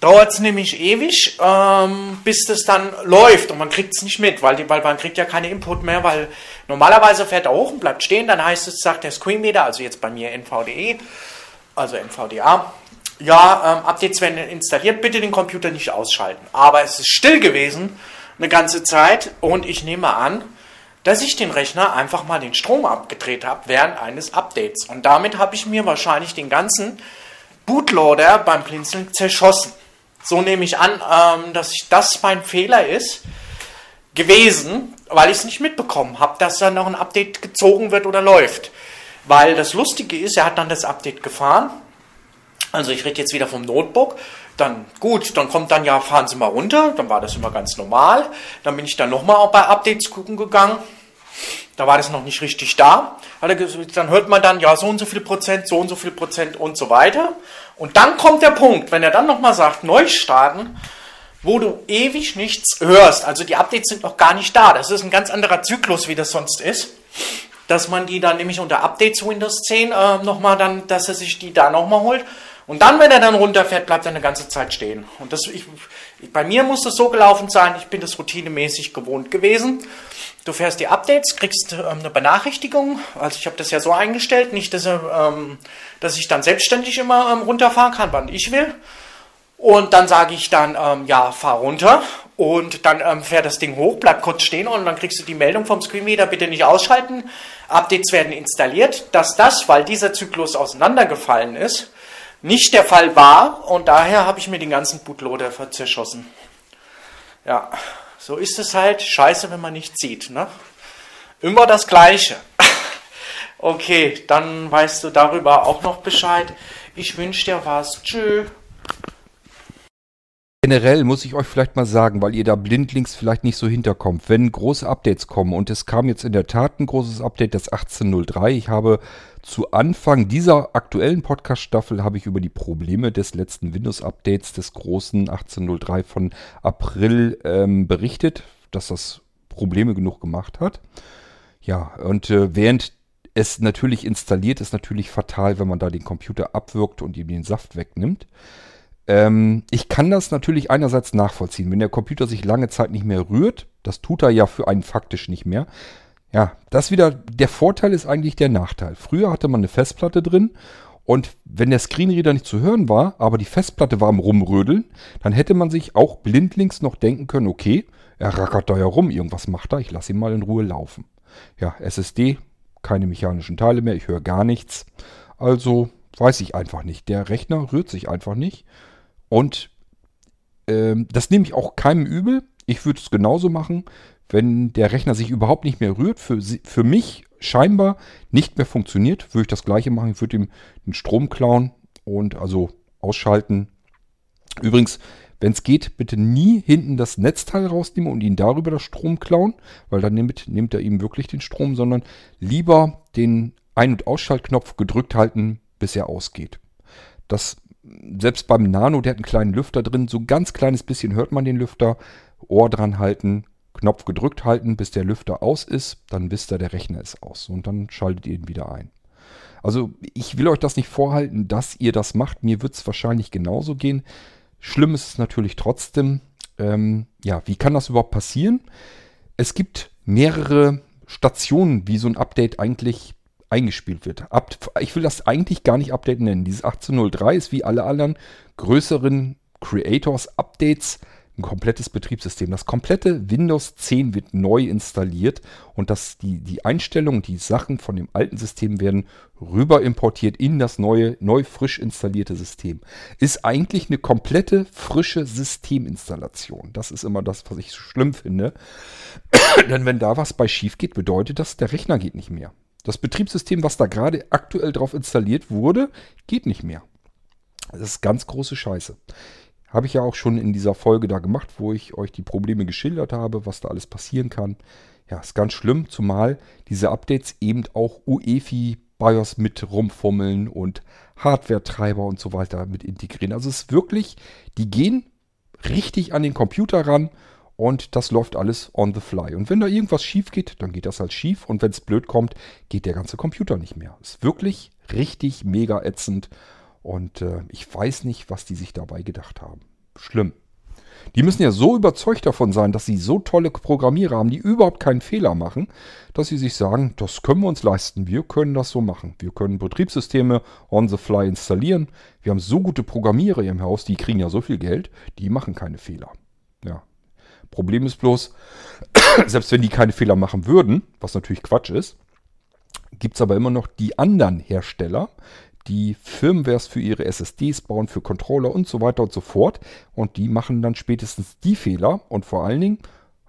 dauert es nämlich ewig, ähm, bis das dann läuft und man kriegt es nicht mit, weil, die, weil man kriegt ja keine Input mehr, weil normalerweise fährt er hoch und bleibt stehen, dann heißt es, sagt der Screenreader, also jetzt bei mir NVDE, also NVDA, ja, ähm, Updates werden installiert, bitte den Computer nicht ausschalten. Aber es ist still gewesen eine ganze Zeit und ich nehme an, dass ich den Rechner einfach mal den Strom abgedreht habe während eines Updates. Und damit habe ich mir wahrscheinlich den ganzen Bootloader beim Blinzeln zerschossen. So nehme ich an, ähm, dass ich, das mein Fehler ist gewesen, weil ich es nicht mitbekommen habe, dass da noch ein Update gezogen wird oder läuft. Weil das Lustige ist, er hat dann das Update gefahren also ich rede jetzt wieder vom Notebook. Dann gut, dann kommt dann ja, fahren Sie mal runter. Dann war das immer ganz normal. Dann bin ich dann nochmal bei Updates gucken gegangen. Da war das noch nicht richtig da. Dann hört man dann, ja, so und so viel Prozent, so und so viel Prozent und so weiter. Und dann kommt der Punkt, wenn er dann nochmal sagt, neu starten, wo du ewig nichts hörst. Also die Updates sind noch gar nicht da. Das ist ein ganz anderer Zyklus, wie das sonst ist. Dass man die dann nämlich unter Updates Windows 10 äh, nochmal dann, dass er sich die da nochmal holt. Und dann, wenn er dann runterfährt, bleibt er eine ganze Zeit stehen. Und das, ich, bei mir muss das so gelaufen sein, ich bin das routinemäßig gewohnt gewesen. Du fährst die Updates, kriegst ähm, eine Benachrichtigung. Also ich habe das ja so eingestellt, nicht, dass, ähm, dass ich dann selbstständig immer ähm, runterfahren kann, wann ich will. Und dann sage ich dann, ähm, ja, fahr runter. Und dann ähm, fährt das Ding hoch, bleibt kurz stehen und dann kriegst du die Meldung vom Screenreader, bitte nicht ausschalten. Updates werden installiert. Dass das, weil dieser Zyklus auseinandergefallen ist, nicht der Fall war und daher habe ich mir den ganzen Bootloader zerschossen. Ja, so ist es halt. Scheiße, wenn man nichts sieht. Ne? Immer das Gleiche. <laughs> okay, dann weißt du darüber auch noch Bescheid. Ich wünsche dir was. Tschüss. generell muss ich euch vielleicht mal sagen, weil ihr da blindlings vielleicht nicht so hinterkommt, wenn große Updates kommen und es kam jetzt in der Tat ein großes Update, das 1803. Ich habe zu Anfang dieser aktuellen Podcast-Staffel habe ich über die Probleme des letzten Windows-Updates des großen 1803 von April ähm, berichtet, dass das Probleme genug gemacht hat. Ja, und äh, während es natürlich installiert, ist natürlich fatal, wenn man da den Computer abwirkt und ihm den Saft wegnimmt. Ähm, ich kann das natürlich einerseits nachvollziehen. Wenn der Computer sich lange Zeit nicht mehr rührt, das tut er ja für einen faktisch nicht mehr. Ja, das wieder, der Vorteil ist eigentlich der Nachteil. Früher hatte man eine Festplatte drin und wenn der Screenreader nicht zu hören war, aber die Festplatte war am Rumrödeln, dann hätte man sich auch blindlings noch denken können, okay, er rackert da ja rum, irgendwas macht er, ich lasse ihn mal in Ruhe laufen. Ja, SSD, keine mechanischen Teile mehr, ich höre gar nichts. Also weiß ich einfach nicht. Der Rechner rührt sich einfach nicht. Und ähm, das nehme ich auch keinem übel. Ich würde es genauso machen, wenn der Rechner sich überhaupt nicht mehr rührt. Für, für mich scheinbar nicht mehr funktioniert, würde ich das gleiche machen. Ich würde ihm den Strom klauen und also ausschalten. Übrigens, wenn es geht, bitte nie hinten das Netzteil rausnehmen und ihn darüber das Strom klauen, weil dann nimmt, nimmt er ihm wirklich den Strom, sondern lieber den Ein- und Ausschaltknopf gedrückt halten, bis er ausgeht. Das selbst beim Nano, der hat einen kleinen Lüfter drin, so ganz kleines bisschen hört man den Lüfter, Ohr dran halten, Knopf gedrückt halten, bis der Lüfter aus ist, dann wisst ihr, der Rechner ist aus und dann schaltet ihr ihn wieder ein. Also ich will euch das nicht vorhalten, dass ihr das macht. Mir wird es wahrscheinlich genauso gehen. Schlimm ist es natürlich trotzdem. Ähm, ja, wie kann das überhaupt passieren? Es gibt mehrere Stationen, wie so ein Update eigentlich eingespielt wird. ich will das eigentlich gar nicht Update nennen. Dieses 1803 ist wie alle anderen größeren Creators Updates ein komplettes Betriebssystem. Das komplette Windows 10 wird neu installiert und das, die, die Einstellungen, die Sachen von dem alten System werden rüber importiert in das neue, neu frisch installierte System. Ist eigentlich eine komplette frische Systeminstallation. Das ist immer das, was ich so schlimm finde. <coughs> Denn wenn da was bei schief geht, bedeutet das, der Rechner geht nicht mehr. Das Betriebssystem, was da gerade aktuell drauf installiert wurde, geht nicht mehr. Das ist ganz große Scheiße. Habe ich ja auch schon in dieser Folge da gemacht, wo ich euch die Probleme geschildert habe, was da alles passieren kann. Ja, ist ganz schlimm, zumal diese Updates eben auch UEFI BIOS mit rumfummeln und Hardware-Treiber und so weiter mit integrieren. Also es ist wirklich, die gehen richtig an den Computer ran und das läuft alles on the fly. Und wenn da irgendwas schief geht, dann geht das halt schief. Und wenn es blöd kommt, geht der ganze Computer nicht mehr. Ist wirklich richtig mega ätzend. Und äh, ich weiß nicht, was die sich dabei gedacht haben. Schlimm. Die müssen ja so überzeugt davon sein, dass sie so tolle Programmierer haben, die überhaupt keinen Fehler machen, dass sie sich sagen, das können wir uns leisten, wir können das so machen. Wir können Betriebssysteme on the fly installieren. Wir haben so gute Programmierer im Haus, die kriegen ja so viel Geld, die machen keine Fehler. Ja, Problem ist bloß, <coughs> selbst wenn die keine Fehler machen würden, was natürlich Quatsch ist, gibt es aber immer noch die anderen Hersteller, die Firmwares für ihre SSDs bauen, für Controller und so weiter und so fort. Und die machen dann spätestens die Fehler und vor allen Dingen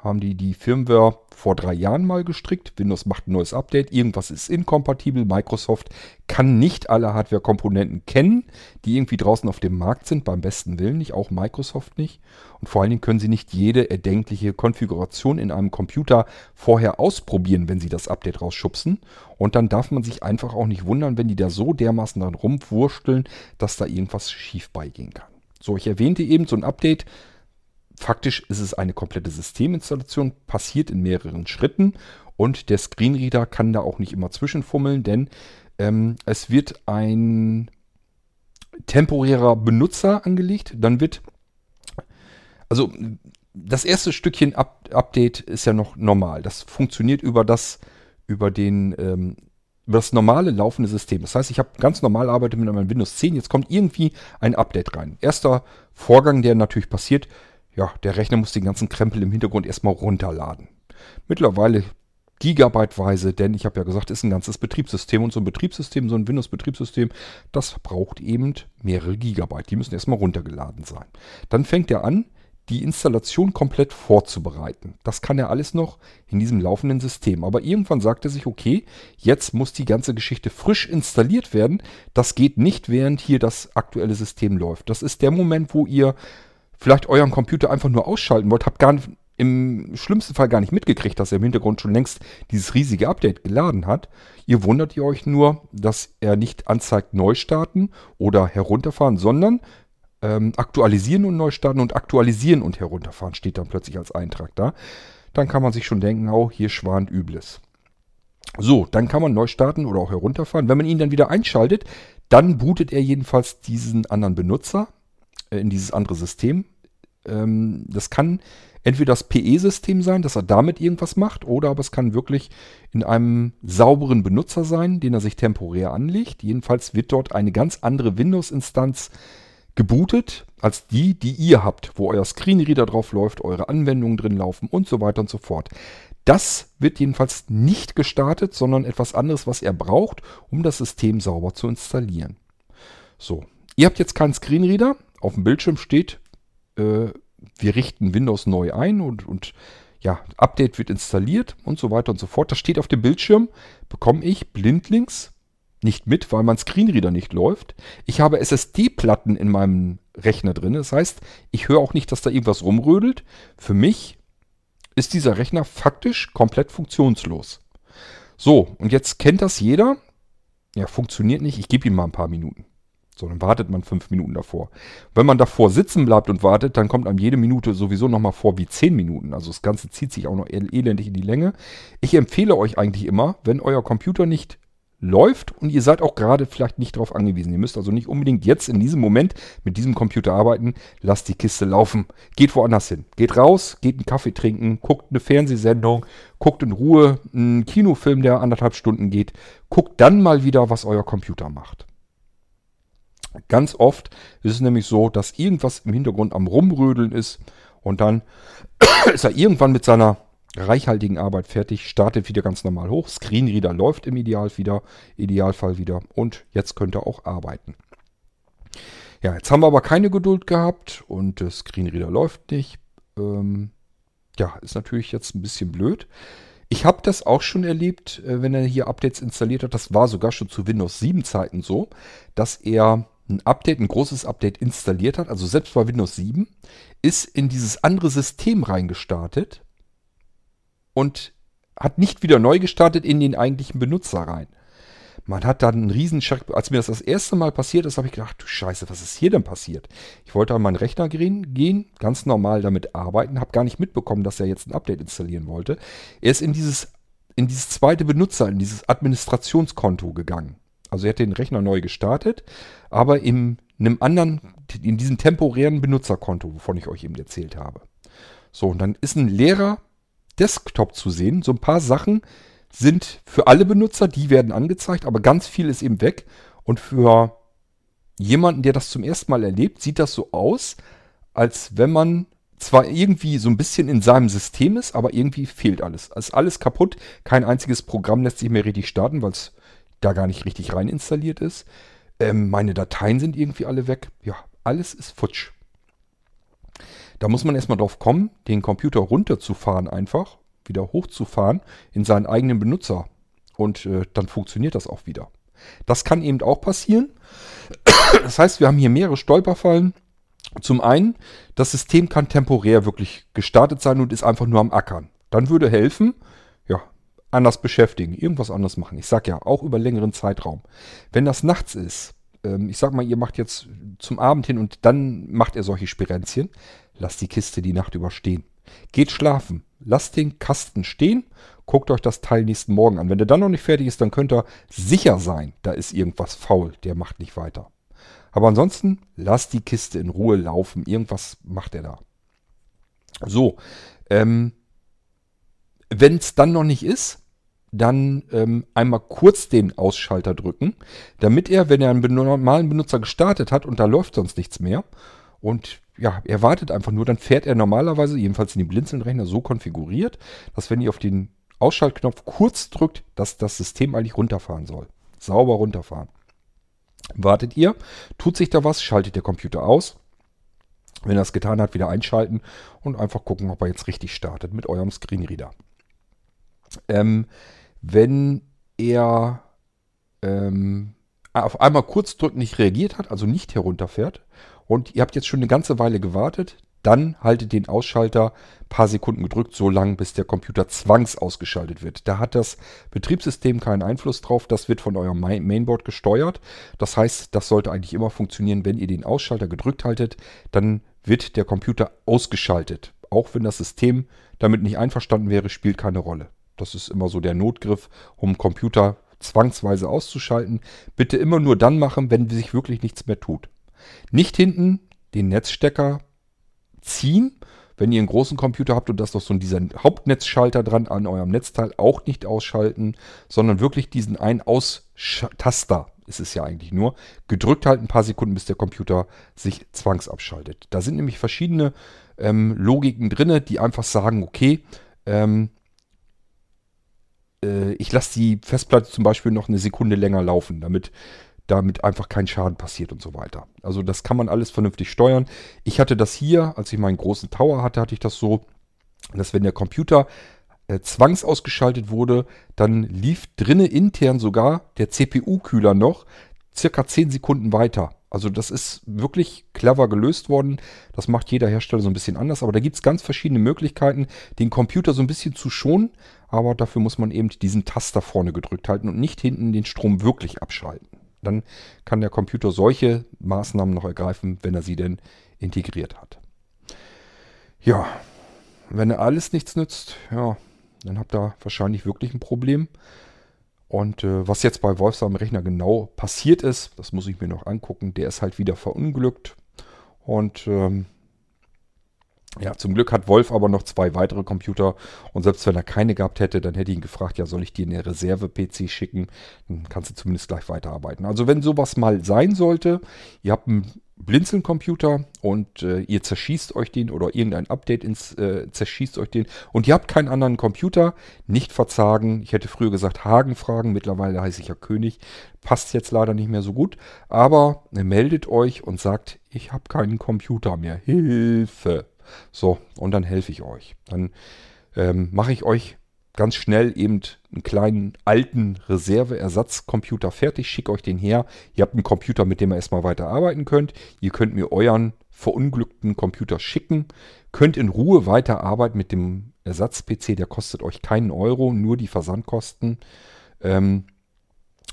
haben die die Firmware vor drei Jahren mal gestrickt. Windows macht ein neues Update. Irgendwas ist inkompatibel. Microsoft kann nicht alle Hardware-Komponenten kennen, die irgendwie draußen auf dem Markt sind. Beim besten Willen nicht. Auch Microsoft nicht. Und vor allen Dingen können sie nicht jede erdenkliche Konfiguration in einem Computer vorher ausprobieren, wenn sie das Update rausschubsen. Und dann darf man sich einfach auch nicht wundern, wenn die da so dermaßen dran rumwursteln, dass da irgendwas schief beigehen kann. So, ich erwähnte eben so ein Update Faktisch ist es eine komplette Systeminstallation, passiert in mehreren Schritten und der Screenreader kann da auch nicht immer zwischenfummeln, denn ähm, es wird ein temporärer Benutzer angelegt. Dann wird, also das erste Stückchen Up Update ist ja noch normal. Das funktioniert über das, über den, ähm, über das normale laufende System. Das heißt, ich habe ganz normal arbeite mit meinem Windows 10. Jetzt kommt irgendwie ein Update rein. Erster Vorgang, der natürlich passiert, ja, der Rechner muss den ganzen Krempel im Hintergrund erstmal runterladen. Mittlerweile gigabyteweise, denn ich habe ja gesagt, ist ein ganzes Betriebssystem und so ein Betriebssystem, so ein Windows-Betriebssystem, das braucht eben mehrere Gigabyte. Die müssen erstmal runtergeladen sein. Dann fängt er an, die Installation komplett vorzubereiten. Das kann er alles noch in diesem laufenden System. Aber irgendwann sagt er sich, okay, jetzt muss die ganze Geschichte frisch installiert werden. Das geht nicht, während hier das aktuelle System läuft. Das ist der Moment, wo ihr vielleicht euren Computer einfach nur ausschalten wollt, habt gar im schlimmsten Fall gar nicht mitgekriegt, dass er im Hintergrund schon längst dieses riesige Update geladen hat. Ihr wundert ihr euch nur, dass er nicht anzeigt Neustarten oder herunterfahren, sondern ähm, aktualisieren und neu starten und aktualisieren und herunterfahren steht dann plötzlich als Eintrag da. Dann kann man sich schon denken, oh, hier schwant Übles. So, dann kann man neu starten oder auch herunterfahren. Wenn man ihn dann wieder einschaltet, dann bootet er jedenfalls diesen anderen Benutzer äh, in dieses andere System. Ähm, das kann entweder das PE-System sein, dass er damit irgendwas macht, oder aber es kann wirklich in einem sauberen Benutzer sein, den er sich temporär anlegt. Jedenfalls wird dort eine ganz andere Windows-Instanz gebootet als die, die ihr habt, wo euer Screenreader drauf läuft, eure Anwendungen drin laufen und so weiter und so fort. Das wird jedenfalls nicht gestartet, sondern etwas anderes, was er braucht, um das System sauber zu installieren. So, ihr habt jetzt keinen Screenreader. Auf dem Bildschirm steht äh, wir richten Windows neu ein und, und ja, Update wird installiert und so weiter und so fort. Das steht auf dem Bildschirm, bekomme ich blindlings nicht mit, weil mein Screenreader nicht läuft. Ich habe SSD-Platten in meinem Rechner drin. Das heißt, ich höre auch nicht, dass da irgendwas rumrödelt. Für mich ist dieser Rechner faktisch komplett funktionslos. So, und jetzt kennt das jeder. Ja, funktioniert nicht. Ich gebe ihm mal ein paar Minuten. So, dann wartet man fünf Minuten davor. Wenn man davor sitzen bleibt und wartet, dann kommt einem jede Minute sowieso nochmal vor wie zehn Minuten. Also das Ganze zieht sich auch noch elendig in die Länge. Ich empfehle euch eigentlich immer, wenn euer Computer nicht läuft und ihr seid auch gerade vielleicht nicht darauf angewiesen. Ihr müsst also nicht unbedingt jetzt in diesem Moment mit diesem Computer arbeiten. Lasst die Kiste laufen. Geht woanders hin. Geht raus, geht einen Kaffee trinken, guckt eine Fernsehsendung, guckt in Ruhe einen Kinofilm, der anderthalb Stunden geht. Guckt dann mal wieder, was euer Computer macht. Ganz oft ist es nämlich so, dass irgendwas im Hintergrund am Rumrödeln ist und dann <coughs> ist er irgendwann mit seiner reichhaltigen Arbeit fertig, startet wieder ganz normal hoch, Screenreader läuft im Ideal wieder, Idealfall wieder und jetzt könnt ihr auch arbeiten. Ja, jetzt haben wir aber keine Geduld gehabt und der Screenreader läuft nicht. Ähm, ja, ist natürlich jetzt ein bisschen blöd. Ich habe das auch schon erlebt, äh, wenn er hier Updates installiert hat. Das war sogar schon zu Windows 7 Zeiten so, dass er ein Update, ein großes Update installiert hat, also selbst bei Windows 7, ist in dieses andere System reingestartet und hat nicht wieder neu gestartet in den eigentlichen Benutzer rein. Man hat dann einen riesen Schreck. Als mir das das erste Mal passiert ist, habe ich gedacht, du Scheiße, was ist hier denn passiert? Ich wollte an meinen Rechner gehen, ganz normal damit arbeiten, habe gar nicht mitbekommen, dass er jetzt ein Update installieren wollte. Er ist in dieses, in dieses zweite Benutzer, in dieses Administrationskonto gegangen. Also er hat den Rechner neu gestartet, aber in einem anderen, in diesem temporären Benutzerkonto, wovon ich euch eben erzählt habe. So, und dann ist ein leerer Desktop zu sehen. So ein paar Sachen sind für alle Benutzer, die werden angezeigt, aber ganz viel ist eben weg. Und für jemanden, der das zum ersten Mal erlebt, sieht das so aus, als wenn man zwar irgendwie so ein bisschen in seinem System ist, aber irgendwie fehlt alles. Es ist alles kaputt. Kein einziges Programm lässt sich mehr richtig starten, weil es da gar nicht richtig rein installiert ist. Ähm, meine Dateien sind irgendwie alle weg. Ja, alles ist futsch. Da muss man erstmal drauf kommen, den Computer runterzufahren einfach, wieder hochzufahren in seinen eigenen Benutzer. Und äh, dann funktioniert das auch wieder. Das kann eben auch passieren. <coughs> Das heißt, wir haben hier mehrere Stolperfallen. Zum einen, das System kann temporär wirklich gestartet sein und ist einfach nur am Ackern. Dann würde helfen, anders beschäftigen, irgendwas anderes machen. Ich sag ja, auch über längeren Zeitraum. Wenn das nachts ist, ähm, ich sag mal, ihr macht jetzt zum Abend hin und dann macht ihr solche Spirenzchen, lasst die Kiste die Nacht überstehen. Geht schlafen, lasst den Kasten stehen, guckt euch das Teil nächsten Morgen an. Wenn der dann noch nicht fertig ist, dann könnt ihr sicher sein, da ist irgendwas faul, der macht nicht weiter. Aber ansonsten lasst die Kiste in Ruhe laufen, irgendwas macht er da. So, ähm, wenn es dann noch nicht ist, dann ähm, einmal kurz den Ausschalter drücken, damit er, wenn er einen normalen Benutzer gestartet hat und da läuft sonst nichts mehr und ja, er wartet einfach nur, dann fährt er normalerweise, jedenfalls in dem Blinzeln-Rechner, so konfiguriert, dass wenn ihr auf den Ausschaltknopf kurz drückt, dass das System eigentlich runterfahren soll. Sauber runterfahren. Wartet ihr, tut sich da was, schaltet der Computer aus. Wenn er es getan hat, wieder einschalten und einfach gucken, ob er jetzt richtig startet mit eurem Screenreader. Ähm, wenn er ähm, auf einmal kurz drücken nicht reagiert hat, also nicht herunterfährt und ihr habt jetzt schon eine ganze Weile gewartet, dann haltet den Ausschalter paar Sekunden gedrückt, so lange, bis der Computer zwangsausgeschaltet wird. Da hat das Betriebssystem keinen Einfluss drauf. Das wird von eurem Mainboard gesteuert. Das heißt, das sollte eigentlich immer funktionieren. Wenn ihr den Ausschalter gedrückt haltet, dann wird der Computer ausgeschaltet. Auch wenn das System damit nicht einverstanden wäre, spielt keine Rolle. Das ist immer so der Notgriff, um Computer zwangsweise auszuschalten. Bitte immer nur dann machen, wenn sich wirklich nichts mehr tut. Nicht hinten den Netzstecker ziehen. Wenn ihr einen großen Computer habt und das noch so dieser Hauptnetzschalter dran an eurem Netzteil, auch nicht ausschalten, sondern wirklich diesen einen Aus-Taster, ist es ja eigentlich nur, gedrückt halten ein paar Sekunden, bis der Computer sich zwangsabschaltet. Da sind nämlich verschiedene ähm, Logiken drin, die einfach sagen, okay, ähm, äh, ich lasse die Festplatte zum Beispiel noch eine Sekunde länger laufen, damit damit einfach kein Schaden passiert und so weiter. Also das kann man alles vernünftig steuern. Ich hatte das hier, als ich meinen großen Tower hatte, hatte ich das so, dass wenn der Computer äh, zwangsausgeschaltet wurde, dann lief drinnen intern sogar der CPU-Kühler noch circa 10 Sekunden weiter. Also das ist wirklich clever gelöst worden. Das macht jeder Hersteller so ein bisschen anders. Aber da gibt es ganz verschiedene Möglichkeiten, den Computer so ein bisschen zu schonen. Aber dafür muss man eben diesen Taster vorne gedrückt halten und nicht hinten den Strom wirklich abschalten. Dann kann der Computer solche Maßnahmen noch ergreifen, wenn er sie denn integriert hat. Ja, wenn alles nichts nützt, ja, dann habt ihr wahrscheinlich wirklich ein Problem. Und äh, was jetzt bei Wolfs Rechner genau passiert ist, das muss ich mir noch angucken. Der ist halt wieder verunglückt. Und ähm, ja, zum Glück hat Wolf aber noch zwei weitere Computer und selbst wenn er keine gehabt hätte, dann hätte ich ihn gefragt, ja, soll ich dir eine Reserve-PC schicken? Dann kannst du zumindest gleich weiterarbeiten. Also wenn sowas mal sein sollte, ihr habt einen Blinzeln-Computer und äh, ihr zerschießt euch den oder irgendein Update ins, äh, zerschießt euch den und ihr habt keinen anderen Computer, nicht verzagen. Ich hätte früher gesagt Hagen fragen, mittlerweile heiße ich ja König. Passt jetzt leider nicht mehr so gut, aber äh, meldet euch und sagt, ich habe keinen Computer mehr. Hilfe! So, und dann helfe ich euch. Dann ähm, mache ich euch ganz schnell eben einen kleinen alten Reserve-Ersatzcomputer fertig, schicke euch den her. Ihr habt einen Computer, mit dem ihr erstmal weiter arbeiten könnt. Ihr könnt mir euren verunglückten Computer schicken, könnt in Ruhe weiterarbeiten mit dem Ersatz-PC, der kostet euch keinen Euro, nur die Versandkosten. Ähm,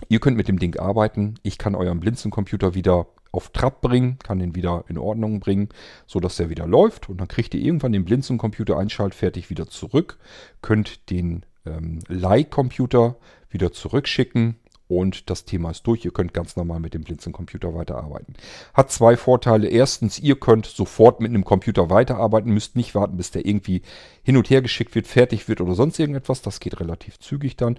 ihr könnt mit dem Ding arbeiten. Ich kann euren Blinzencomputer wieder auf Trab bringen, kann den wieder in Ordnung bringen, sodass der wieder läuft. Und dann kriegt ihr irgendwann den Blinzeln-Computer einschaltfertig wieder zurück, könnt den ähm, Leih-Computer wieder zurückschicken und das Thema ist durch. Ihr könnt ganz normal mit dem Blinzeln-Computer weiterarbeiten. Hat zwei Vorteile. Erstens, ihr könnt sofort mit einem Computer weiterarbeiten, müsst nicht warten, bis der irgendwie hin und her geschickt wird, fertig wird oder sonst irgendetwas. Das geht relativ zügig dann.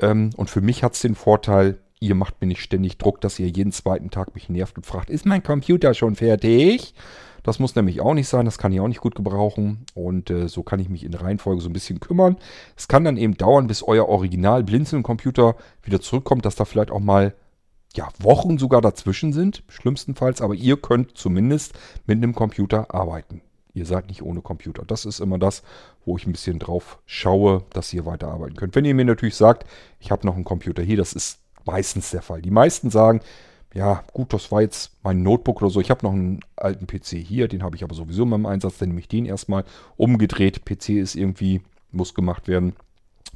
Ähm, und für mich hat es den Vorteil, ihr macht mir nicht ständig Druck, dass ihr jeden zweiten Tag mich nervt und fragt, ist mein Computer schon fertig? Das muss nämlich auch nicht sein, das kann ich auch nicht gut gebrauchen. Und äh, so kann ich mich in Reihenfolge so ein bisschen kümmern. Es kann dann eben dauern, bis euer Original Blinzeln-Computer wieder zurückkommt, dass da vielleicht auch mal ja, Wochen sogar dazwischen sind, schlimmstenfalls. Aber ihr könnt zumindest mit einem Computer arbeiten. Ihr seid nicht ohne Computer. Das ist immer das, wo ich ein bisschen drauf schaue, dass ihr weiterarbeiten könnt. Wenn ihr mir natürlich sagt, ich habe noch einen Computer hier, das ist meistens der Fall. Die meisten sagen, ja, gut, das war jetzt mein Notebook oder so. Ich habe noch einen alten PC hier, den habe ich aber sowieso in meinem Einsatz, dann nehme ich den erstmal umgedreht. PC ist irgendwie, muss gemacht werden.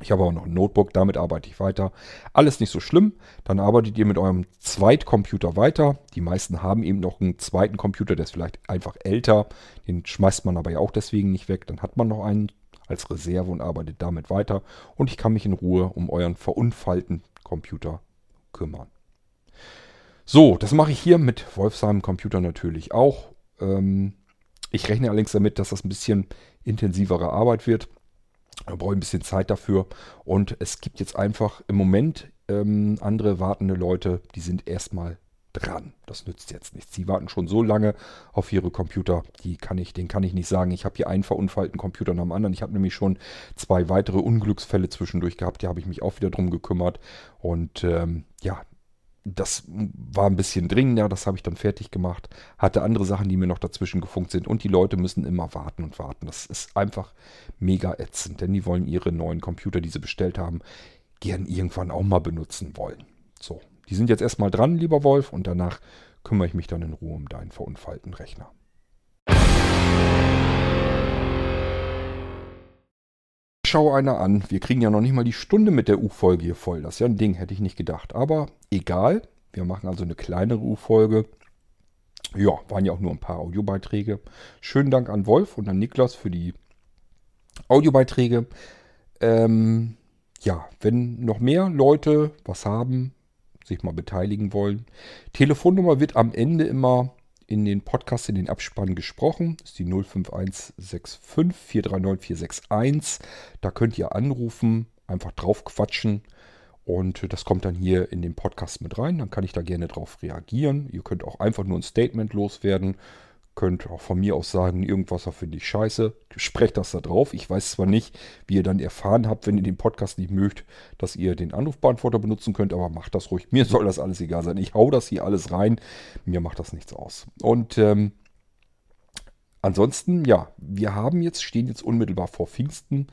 Ich habe aber noch ein Notebook, damit arbeite ich weiter. Alles nicht so schlimm. Dann arbeitet ihr mit eurem Zweitcomputer weiter. Die meisten haben eben noch einen zweiten Computer, der ist vielleicht einfach älter. Den schmeißt man aber ja auch deswegen nicht weg. Dann hat man noch einen als Reserve und arbeitet damit weiter. Und ich kann mich in Ruhe um euren verunfallten Computer kümmern. So, das mache ich hier mit Wolfsheim Computer natürlich auch. Ähm, ich rechne allerdings damit, dass das ein bisschen intensivere Arbeit wird. Da brauche ich ein bisschen Zeit dafür. Und es gibt jetzt einfach im Moment ähm, andere wartende Leute, die sind erstmal dran. Das nützt jetzt nichts. Sie warten schon so lange auf ihre Computer, die kann ich, den kann ich nicht sagen. Ich habe hier einen verunfallten Computer nach dem anderen. Ich habe nämlich schon zwei weitere Unglücksfälle zwischendurch gehabt. Die habe ich mich auch wieder drum gekümmert. Und ähm, ja, das war ein bisschen dringender, das habe ich dann fertig gemacht. Hatte andere Sachen, die mir noch dazwischen gefunkt sind. Und die Leute müssen immer warten und warten. Das ist einfach mega ätzend, denn die wollen ihre neuen Computer, die sie bestellt haben, gern irgendwann auch mal benutzen wollen. So, die sind jetzt erstmal dran, lieber Wolf, und danach kümmere ich mich dann in Ruhe um deinen verunfallten Rechner. Schau einer an, wir kriegen ja noch nicht mal die Stunde mit der U-Folge hier voll. Das ist ja ein Ding, hätte ich nicht gedacht. Aber egal, wir machen also eine kleinere U-Folge. Ja, waren ja auch nur ein paar Audiobeiträge. Schönen Dank an Wolf und an Niklas für die Audiobeiträge. Ähm, ja, wenn noch mehr Leute was haben, sich mal beteiligen wollen. Telefonnummer wird am Ende immer in den Podcast, in den Abspann gesprochen. Das ist die 05165 439 461. Da könnt ihr anrufen, einfach drauf quatschen. Und das kommt dann hier in den Podcast mit rein. Dann kann ich da gerne drauf reagieren. Ihr könnt auch einfach nur ein Statement loswerden könnt auch von mir aus sagen, irgendwas finde ich scheiße. Sprecht das da drauf. Ich weiß zwar nicht, wie ihr dann erfahren habt, wenn ihr den Podcast nicht mögt, dass ihr den Anrufbeantworter benutzen könnt, aber macht das ruhig. Mir soll das alles egal sein. Ich hau das hier alles rein. Mir macht das nichts aus. Und ähm, ansonsten, ja, wir haben jetzt, stehen jetzt unmittelbar vor Pfingsten.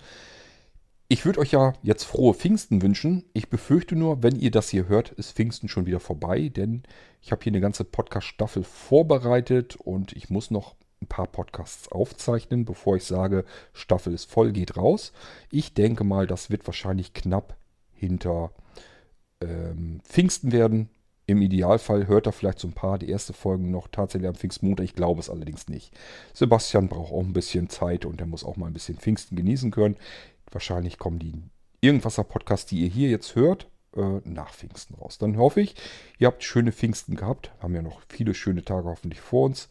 Ich würde euch ja jetzt frohe Pfingsten wünschen. Ich befürchte nur, wenn ihr das hier hört, ist Pfingsten schon wieder vorbei, denn ich habe hier eine ganze Podcast-Staffel vorbereitet und ich muss noch ein paar Podcasts aufzeichnen, bevor ich sage, Staffel ist voll, geht raus. Ich denke mal, das wird wahrscheinlich knapp hinter ähm, Pfingsten werden. Im Idealfall hört er vielleicht so ein paar die erste Folgen noch tatsächlich am Pfingstmontag. Ich glaube es allerdings nicht. Sebastian braucht auch ein bisschen Zeit und er muss auch mal ein bisschen Pfingsten genießen können. Wahrscheinlich kommen die Irgendwasser-Podcasts, die ihr hier jetzt hört, äh, nach Pfingsten raus. Dann hoffe ich, ihr habt schöne Pfingsten gehabt. Haben ja noch viele schöne Tage hoffentlich vor uns.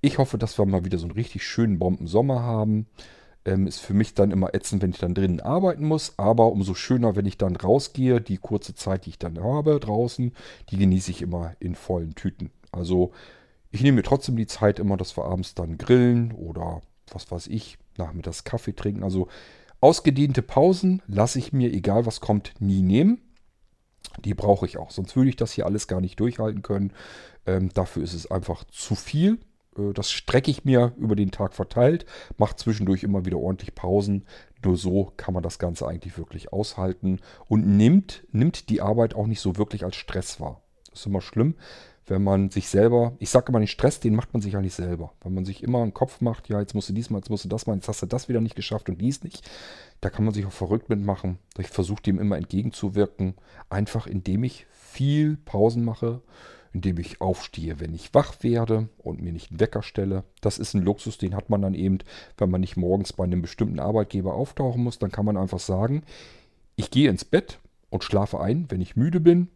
Ich hoffe, dass wir mal wieder so einen richtig schönen Bombensommer haben. Ähm, ist für mich dann immer ätzend, wenn ich dann drinnen arbeiten muss. Aber umso schöner, wenn ich dann rausgehe. Die kurze Zeit, die ich dann habe draußen, die genieße ich immer in vollen Tüten. Also ich nehme mir trotzdem die Zeit immer, dass wir abends dann grillen oder was weiß ich, nachmittags Kaffee trinken. Also Ausgedehnte Pausen lasse ich mir, egal was kommt, nie nehmen. Die brauche ich auch, sonst würde ich das hier alles gar nicht durchhalten können. Ähm, dafür ist es einfach zu viel. Äh, das strecke ich mir über den Tag verteilt, mache zwischendurch immer wieder ordentlich Pausen. Nur so kann man das Ganze eigentlich wirklich aushalten und nimmt, nimmt die Arbeit auch nicht so wirklich als Stress wahr. Das ist immer schlimm, wenn man sich selber, ich sage immer, den Stress, den macht man sich eigentlich selber. Wenn man sich immer einen Kopf macht, ja, jetzt musst du diesmal, jetzt musst du das mal, jetzt hast du das wieder nicht geschafft und dies nicht, da kann man sich auch verrückt mitmachen. Ich versuche dem immer entgegenzuwirken, einfach indem ich viel Pausen mache, indem ich aufstehe, wenn ich wach werde und mir nicht einen Wecker stelle. Das ist ein Luxus, den hat man dann eben, wenn man nicht morgens bei einem bestimmten Arbeitgeber auftauchen muss, dann kann man einfach sagen, ich gehe ins Bett und schlafe ein, wenn ich müde bin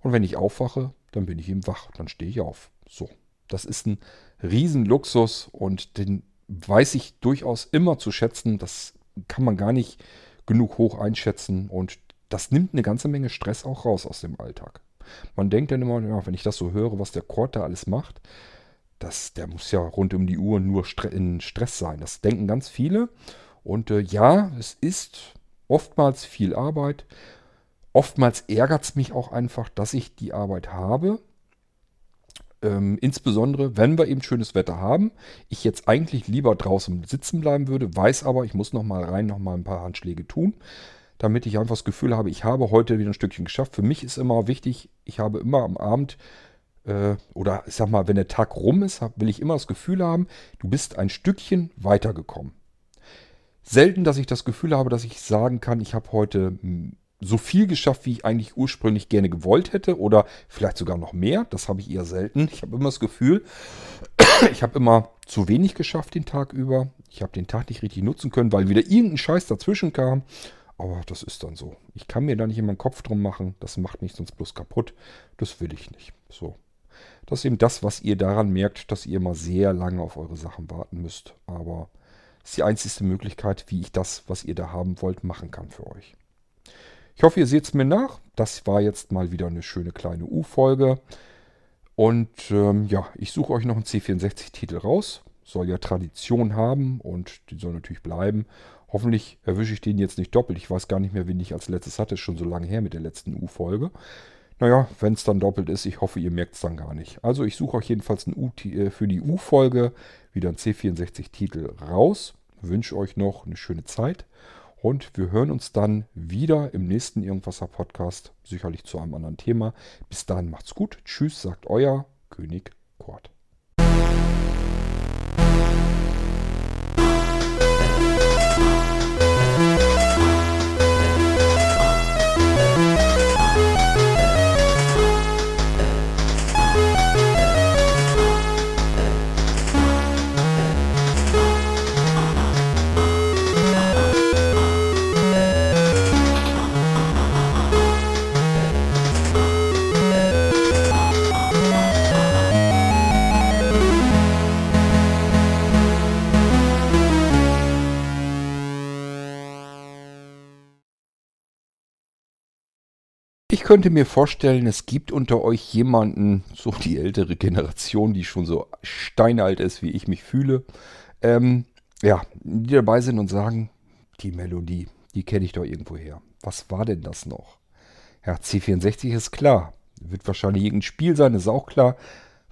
und wenn ich aufwache, dann bin ich eben wach, dann stehe ich auf. So, das ist ein Riesenluxus und den weiß ich durchaus immer zu schätzen. Das kann man gar nicht genug hoch einschätzen und das nimmt eine ganze Menge Stress auch raus aus dem Alltag. Man denkt dann immer, ja, wenn ich das so höre, was der Kord da alles macht, das, der muss ja rund um die Uhr nur in Stress sein. Das denken ganz viele. Und äh, ja, es ist oftmals viel Arbeit. Oftmals ärgert es mich auch einfach, dass ich die Arbeit habe. Ähm, insbesondere, wenn wir eben schönes Wetter haben. Ich jetzt eigentlich lieber draußen sitzen bleiben würde, weiß aber, ich muss noch mal rein, noch mal ein paar Handschläge tun, damit ich einfach das Gefühl habe, ich habe heute wieder ein Stückchen geschafft. Für mich ist immer wichtig, ich habe immer am Abend äh, oder ich sag mal, wenn der Tag rum ist, will ich immer das Gefühl haben, du bist ein Stückchen weitergekommen. Selten, dass ich das Gefühl habe, dass ich sagen kann, ich habe heute so viel geschafft, wie ich eigentlich ursprünglich gerne gewollt hätte oder vielleicht sogar noch mehr. Das habe ich eher selten. Ich habe immer das Gefühl, <clears throat> ich habe immer zu wenig geschafft den Tag über. Ich habe den Tag nicht richtig nutzen können, weil wieder irgendein Scheiß dazwischen kam. Aber das ist dann so. Ich kann mir da nicht immer einen Kopf drum machen. Das macht mich sonst bloß kaputt. Das will ich nicht. So. Das ist eben das, was ihr daran merkt, dass ihr mal sehr lange auf eure Sachen warten müsst. Aber es ist die einzige Möglichkeit, wie ich das, was ihr da haben wollt, machen kann für euch. Ich hoffe, ihr seht es mir nach. Das war jetzt mal wieder eine schöne kleine U-Folge. Und ähm, ja, ich suche euch noch einen C64-Titel raus. Soll ja Tradition haben und die soll natürlich bleiben. Hoffentlich erwische ich den jetzt nicht doppelt. Ich weiß gar nicht mehr, wen ich als letztes hatte. Ist schon so lange her mit der letzten U-Folge. Naja, wenn es dann doppelt ist, ich hoffe, ihr merkt es dann gar nicht. Also ich suche euch jedenfalls äh, für die U-Folge wieder einen C64-Titel raus. Wünsche euch noch eine schöne Zeit und wir hören uns dann wieder im nächsten Irgendwasser Podcast, sicherlich zu einem anderen Thema. Bis dahin macht's gut. Tschüss, sagt euer König Kort. Könnte mir vorstellen, es gibt unter euch jemanden, so die ältere Generation, die schon so steinalt ist, wie ich mich fühle, ähm, ja, die dabei sind und sagen, die Melodie, die kenne ich doch irgendwo her. Was war denn das noch? Ja, C64 ist klar. Wird wahrscheinlich irgendein Spiel sein, ist auch klar.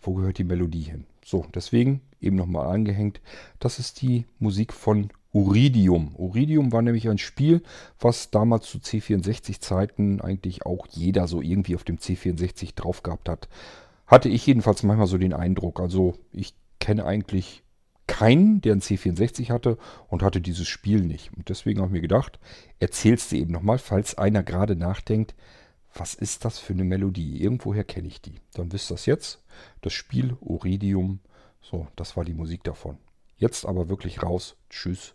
Wo gehört die Melodie hin? So, deswegen eben nochmal angehängt. Das ist die Musik von Uridium. Uridium war nämlich ein Spiel, was damals zu C64-Zeiten eigentlich auch jeder so irgendwie auf dem C64 drauf gehabt hat. Hatte ich jedenfalls manchmal so den Eindruck. Also ich kenne eigentlich keinen, der ein C64 hatte und hatte dieses Spiel nicht. Und deswegen habe ich mir gedacht, erzählst du eben nochmal, falls einer gerade nachdenkt, was ist das für eine Melodie? Irgendwoher kenne ich die. Dann wisst ihr das jetzt. Das Spiel Uridium. So, das war die Musik davon. Jetzt aber wirklich raus. Tschüss.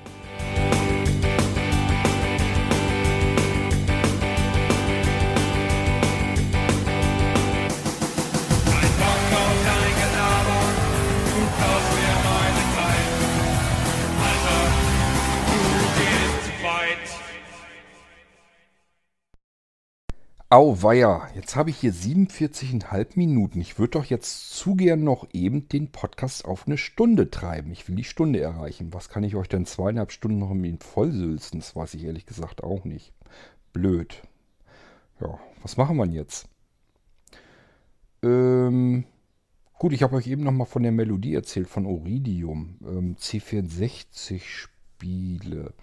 Auweia, jetzt habe ich hier 47,5 Minuten. Ich würde doch jetzt zu gern noch eben den Podcast auf eine Stunde treiben. Ich will die Stunde erreichen. Was kann ich euch denn zweieinhalb Stunden noch im vollsülzen? Das weiß ich ehrlich gesagt auch nicht. Blöd. Ja, was machen wir jetzt? Ähm, gut, ich habe euch eben noch mal von der Melodie erzählt, von Iridium. Ähm, C64 Spiele.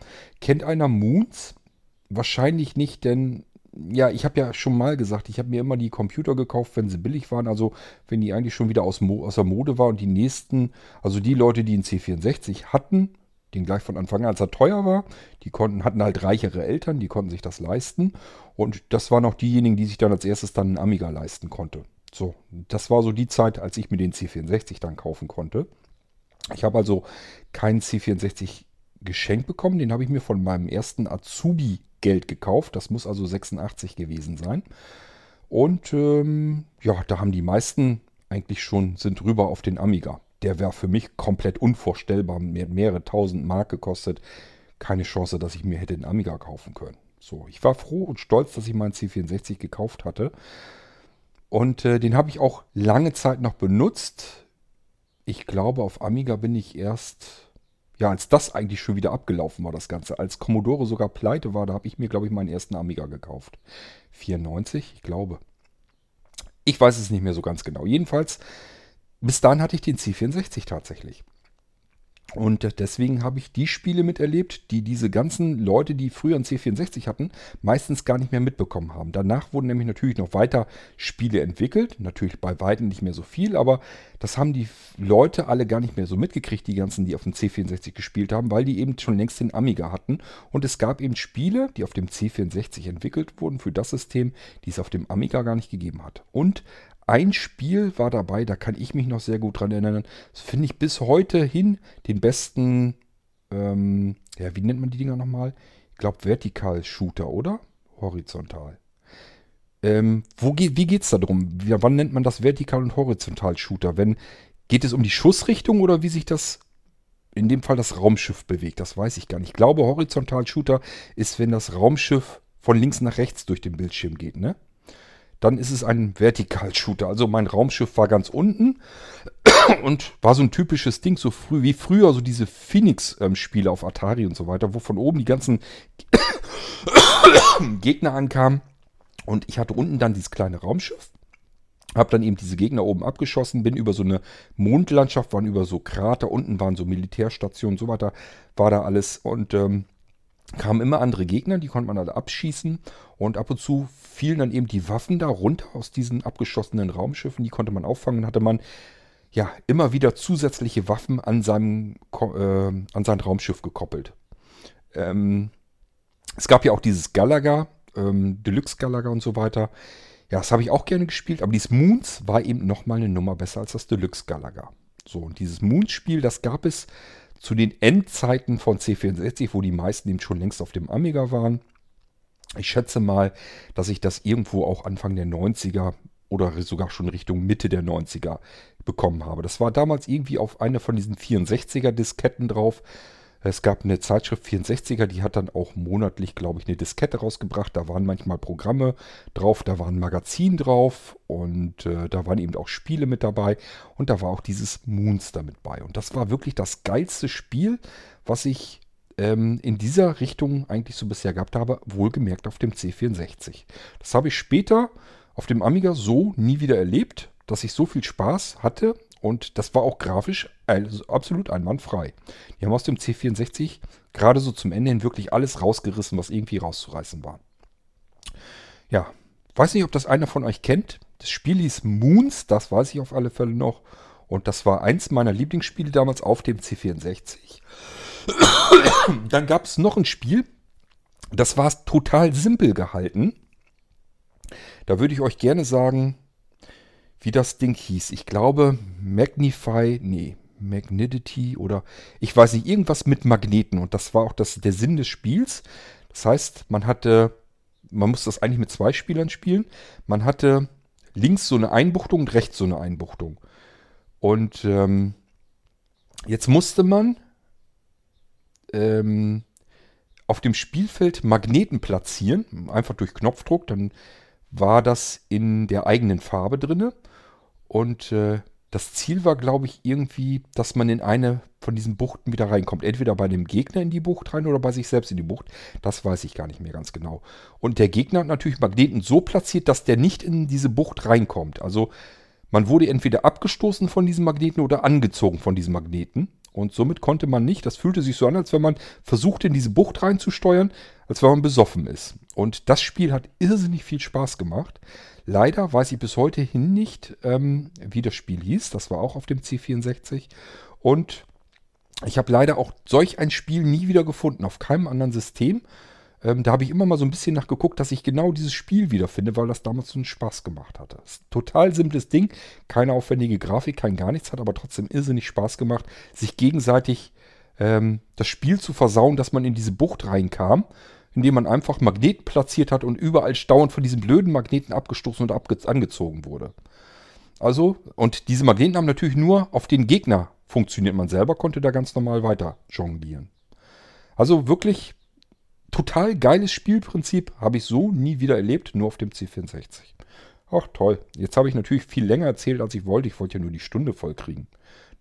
Kennt einer Moons? Wahrscheinlich nicht, denn ja, ich habe ja schon mal gesagt, ich habe mir immer die Computer gekauft, wenn sie billig waren, also wenn die eigentlich schon wieder aus, Mo aus der Mode war und die nächsten, also die Leute, die einen C64 hatten, den gleich von Anfang an, als er teuer war, die konnten, hatten halt reichere Eltern, die konnten sich das leisten und das waren auch diejenigen, die sich dann als erstes dann einen Amiga leisten konnte. So, das war so die Zeit, als ich mir den C64 dann kaufen konnte. Ich habe also keinen C64 geschenkt bekommen, den habe ich mir von meinem ersten Azubi Geld gekauft. Das muss also 86 gewesen sein. Und ähm, ja, da haben die meisten eigentlich schon, sind rüber auf den Amiga. Der wäre für mich komplett unvorstellbar, mehr, mehrere tausend Mark gekostet. Keine Chance, dass ich mir hätte den Amiga kaufen können. So, ich war froh und stolz, dass ich meinen C64 gekauft hatte. Und äh, den habe ich auch lange Zeit noch benutzt. Ich glaube, auf Amiga bin ich erst ja, als das eigentlich schon wieder abgelaufen war, das Ganze. Als Commodore sogar pleite war, da habe ich mir, glaube ich, meinen ersten Amiga gekauft. 94, ich glaube. Ich weiß es nicht mehr so ganz genau. Jedenfalls, bis dahin hatte ich den C64 tatsächlich. Und deswegen habe ich die Spiele miterlebt, die diese ganzen Leute, die früher ein C64 hatten, meistens gar nicht mehr mitbekommen haben. Danach wurden nämlich natürlich noch weiter Spiele entwickelt. Natürlich bei weitem nicht mehr so viel, aber das haben die Leute alle gar nicht mehr so mitgekriegt, die ganzen, die auf dem C64 gespielt haben, weil die eben schon längst den Amiga hatten. Und es gab eben Spiele, die auf dem C64 entwickelt wurden für das System, die es auf dem Amiga gar nicht gegeben hat. Und ein Spiel war dabei, da kann ich mich noch sehr gut dran erinnern. Das finde ich bis heute hin den besten, ähm, ja, wie nennt man die Dinger nochmal? Ich glaube, Vertikal-Shooter, oder? Horizontal. Ähm, wo geht, wie geht es da drum? Wie, wann nennt man das Vertikal- und Horizontal-Shooter? Wenn, geht es um die Schussrichtung oder wie sich das, in dem Fall das Raumschiff bewegt? Das weiß ich gar nicht. Ich glaube, Horizontal-Shooter ist, wenn das Raumschiff von links nach rechts durch den Bildschirm geht, ne? Dann ist es ein Vertikalshooter. Also mein Raumschiff war ganz unten <clears throat> und war so ein typisches Ding, so früh wie früher, so diese Phoenix-Spiele auf Atari und so weiter, wo von oben die ganzen <coughs> Gegner ankamen. Und ich hatte unten dann dieses kleine Raumschiff. Hab dann eben diese Gegner oben abgeschossen, bin über so eine Mondlandschaft, waren über so Krater, unten waren so Militärstationen und so weiter, war da alles. Und ähm, kamen immer andere Gegner, die konnte man alle abschießen. Und ab und zu fielen dann eben die Waffen da runter aus diesen abgeschossenen Raumschiffen. Die konnte man auffangen. Hatte man ja immer wieder zusätzliche Waffen an, seinem, äh, an sein Raumschiff gekoppelt. Ähm, es gab ja auch dieses Galaga, ähm, Deluxe Galaga und so weiter. Ja, das habe ich auch gerne gespielt, aber dieses Moons war eben nochmal eine Nummer besser als das Deluxe Galaga. So, und dieses Moons-Spiel, das gab es zu den Endzeiten von C64, wo die meisten eben schon längst auf dem Amiga waren. Ich schätze mal, dass ich das irgendwo auch Anfang der 90er oder sogar schon Richtung Mitte der 90er bekommen habe. Das war damals irgendwie auf einer von diesen 64er Disketten drauf. Es gab eine Zeitschrift 64er, die hat dann auch monatlich, glaube ich, eine Diskette rausgebracht. Da waren manchmal Programme drauf, da war ein Magazin drauf und äh, da waren eben auch Spiele mit dabei und da war auch dieses Moonster mit bei. Und das war wirklich das geilste Spiel, was ich ähm, in dieser Richtung eigentlich so bisher gehabt habe, wohlgemerkt auf dem C64. Das habe ich später auf dem Amiga so nie wieder erlebt, dass ich so viel Spaß hatte und das war auch grafisch also absolut einwandfrei. Die haben aus dem C64 gerade so zum Ende hin wirklich alles rausgerissen, was irgendwie rauszureißen war. Ja, weiß nicht, ob das einer von euch kennt. Das Spiel hieß Moons, das weiß ich auf alle Fälle noch. Und das war eins meiner Lieblingsspiele damals auf dem C64. Dann gab es noch ein Spiel, das war total simpel gehalten. Da würde ich euch gerne sagen, wie das Ding hieß. Ich glaube Magnify, nee, Magnetity oder ich weiß nicht, irgendwas mit Magneten. Und das war auch das, der Sinn des Spiels. Das heißt, man hatte, man muss das eigentlich mit zwei Spielern spielen. Man hatte links so eine Einbuchtung und rechts so eine Einbuchtung. Und ähm, jetzt musste man ähm, auf dem Spielfeld Magneten platzieren, einfach durch Knopfdruck. Dann war das in der eigenen Farbe drinne. Und äh, das Ziel war, glaube ich, irgendwie, dass man in eine von diesen Buchten wieder reinkommt. Entweder bei dem Gegner in die Bucht rein oder bei sich selbst in die Bucht. Das weiß ich gar nicht mehr ganz genau. Und der Gegner hat natürlich Magneten so platziert, dass der nicht in diese Bucht reinkommt. Also man wurde entweder abgestoßen von diesen Magneten oder angezogen von diesen Magneten. Und somit konnte man nicht, das fühlte sich so an, als wenn man versuchte, in diese Bucht reinzusteuern, als wenn man besoffen ist. Und das Spiel hat irrsinnig viel Spaß gemacht. Leider weiß ich bis heute hin nicht, ähm, wie das Spiel hieß. Das war auch auf dem C64. Und ich habe leider auch solch ein Spiel nie wieder gefunden, auf keinem anderen System. Ähm, da habe ich immer mal so ein bisschen nachgeguckt, dass ich genau dieses Spiel wiederfinde, weil das damals so einen Spaß gemacht hatte. Total simples Ding, keine aufwendige Grafik, kein gar nichts, hat aber trotzdem irrsinnig Spaß gemacht, sich gegenseitig ähm, das Spiel zu versauen, dass man in diese Bucht reinkam indem man einfach Magneten platziert hat und überall dauernd von diesen blöden Magneten abgestoßen und angezogen wurde. Also, und diese Magneten haben natürlich nur auf den Gegner funktioniert. Man selber konnte da ganz normal weiter jonglieren. Also wirklich total geiles Spielprinzip. Habe ich so nie wieder erlebt, nur auf dem C64. Ach toll. Jetzt habe ich natürlich viel länger erzählt, als ich wollte. Ich wollte ja nur die Stunde voll kriegen.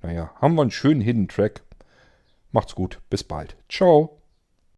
Naja, haben wir einen schönen Hidden Track. Macht's gut. Bis bald. Ciao.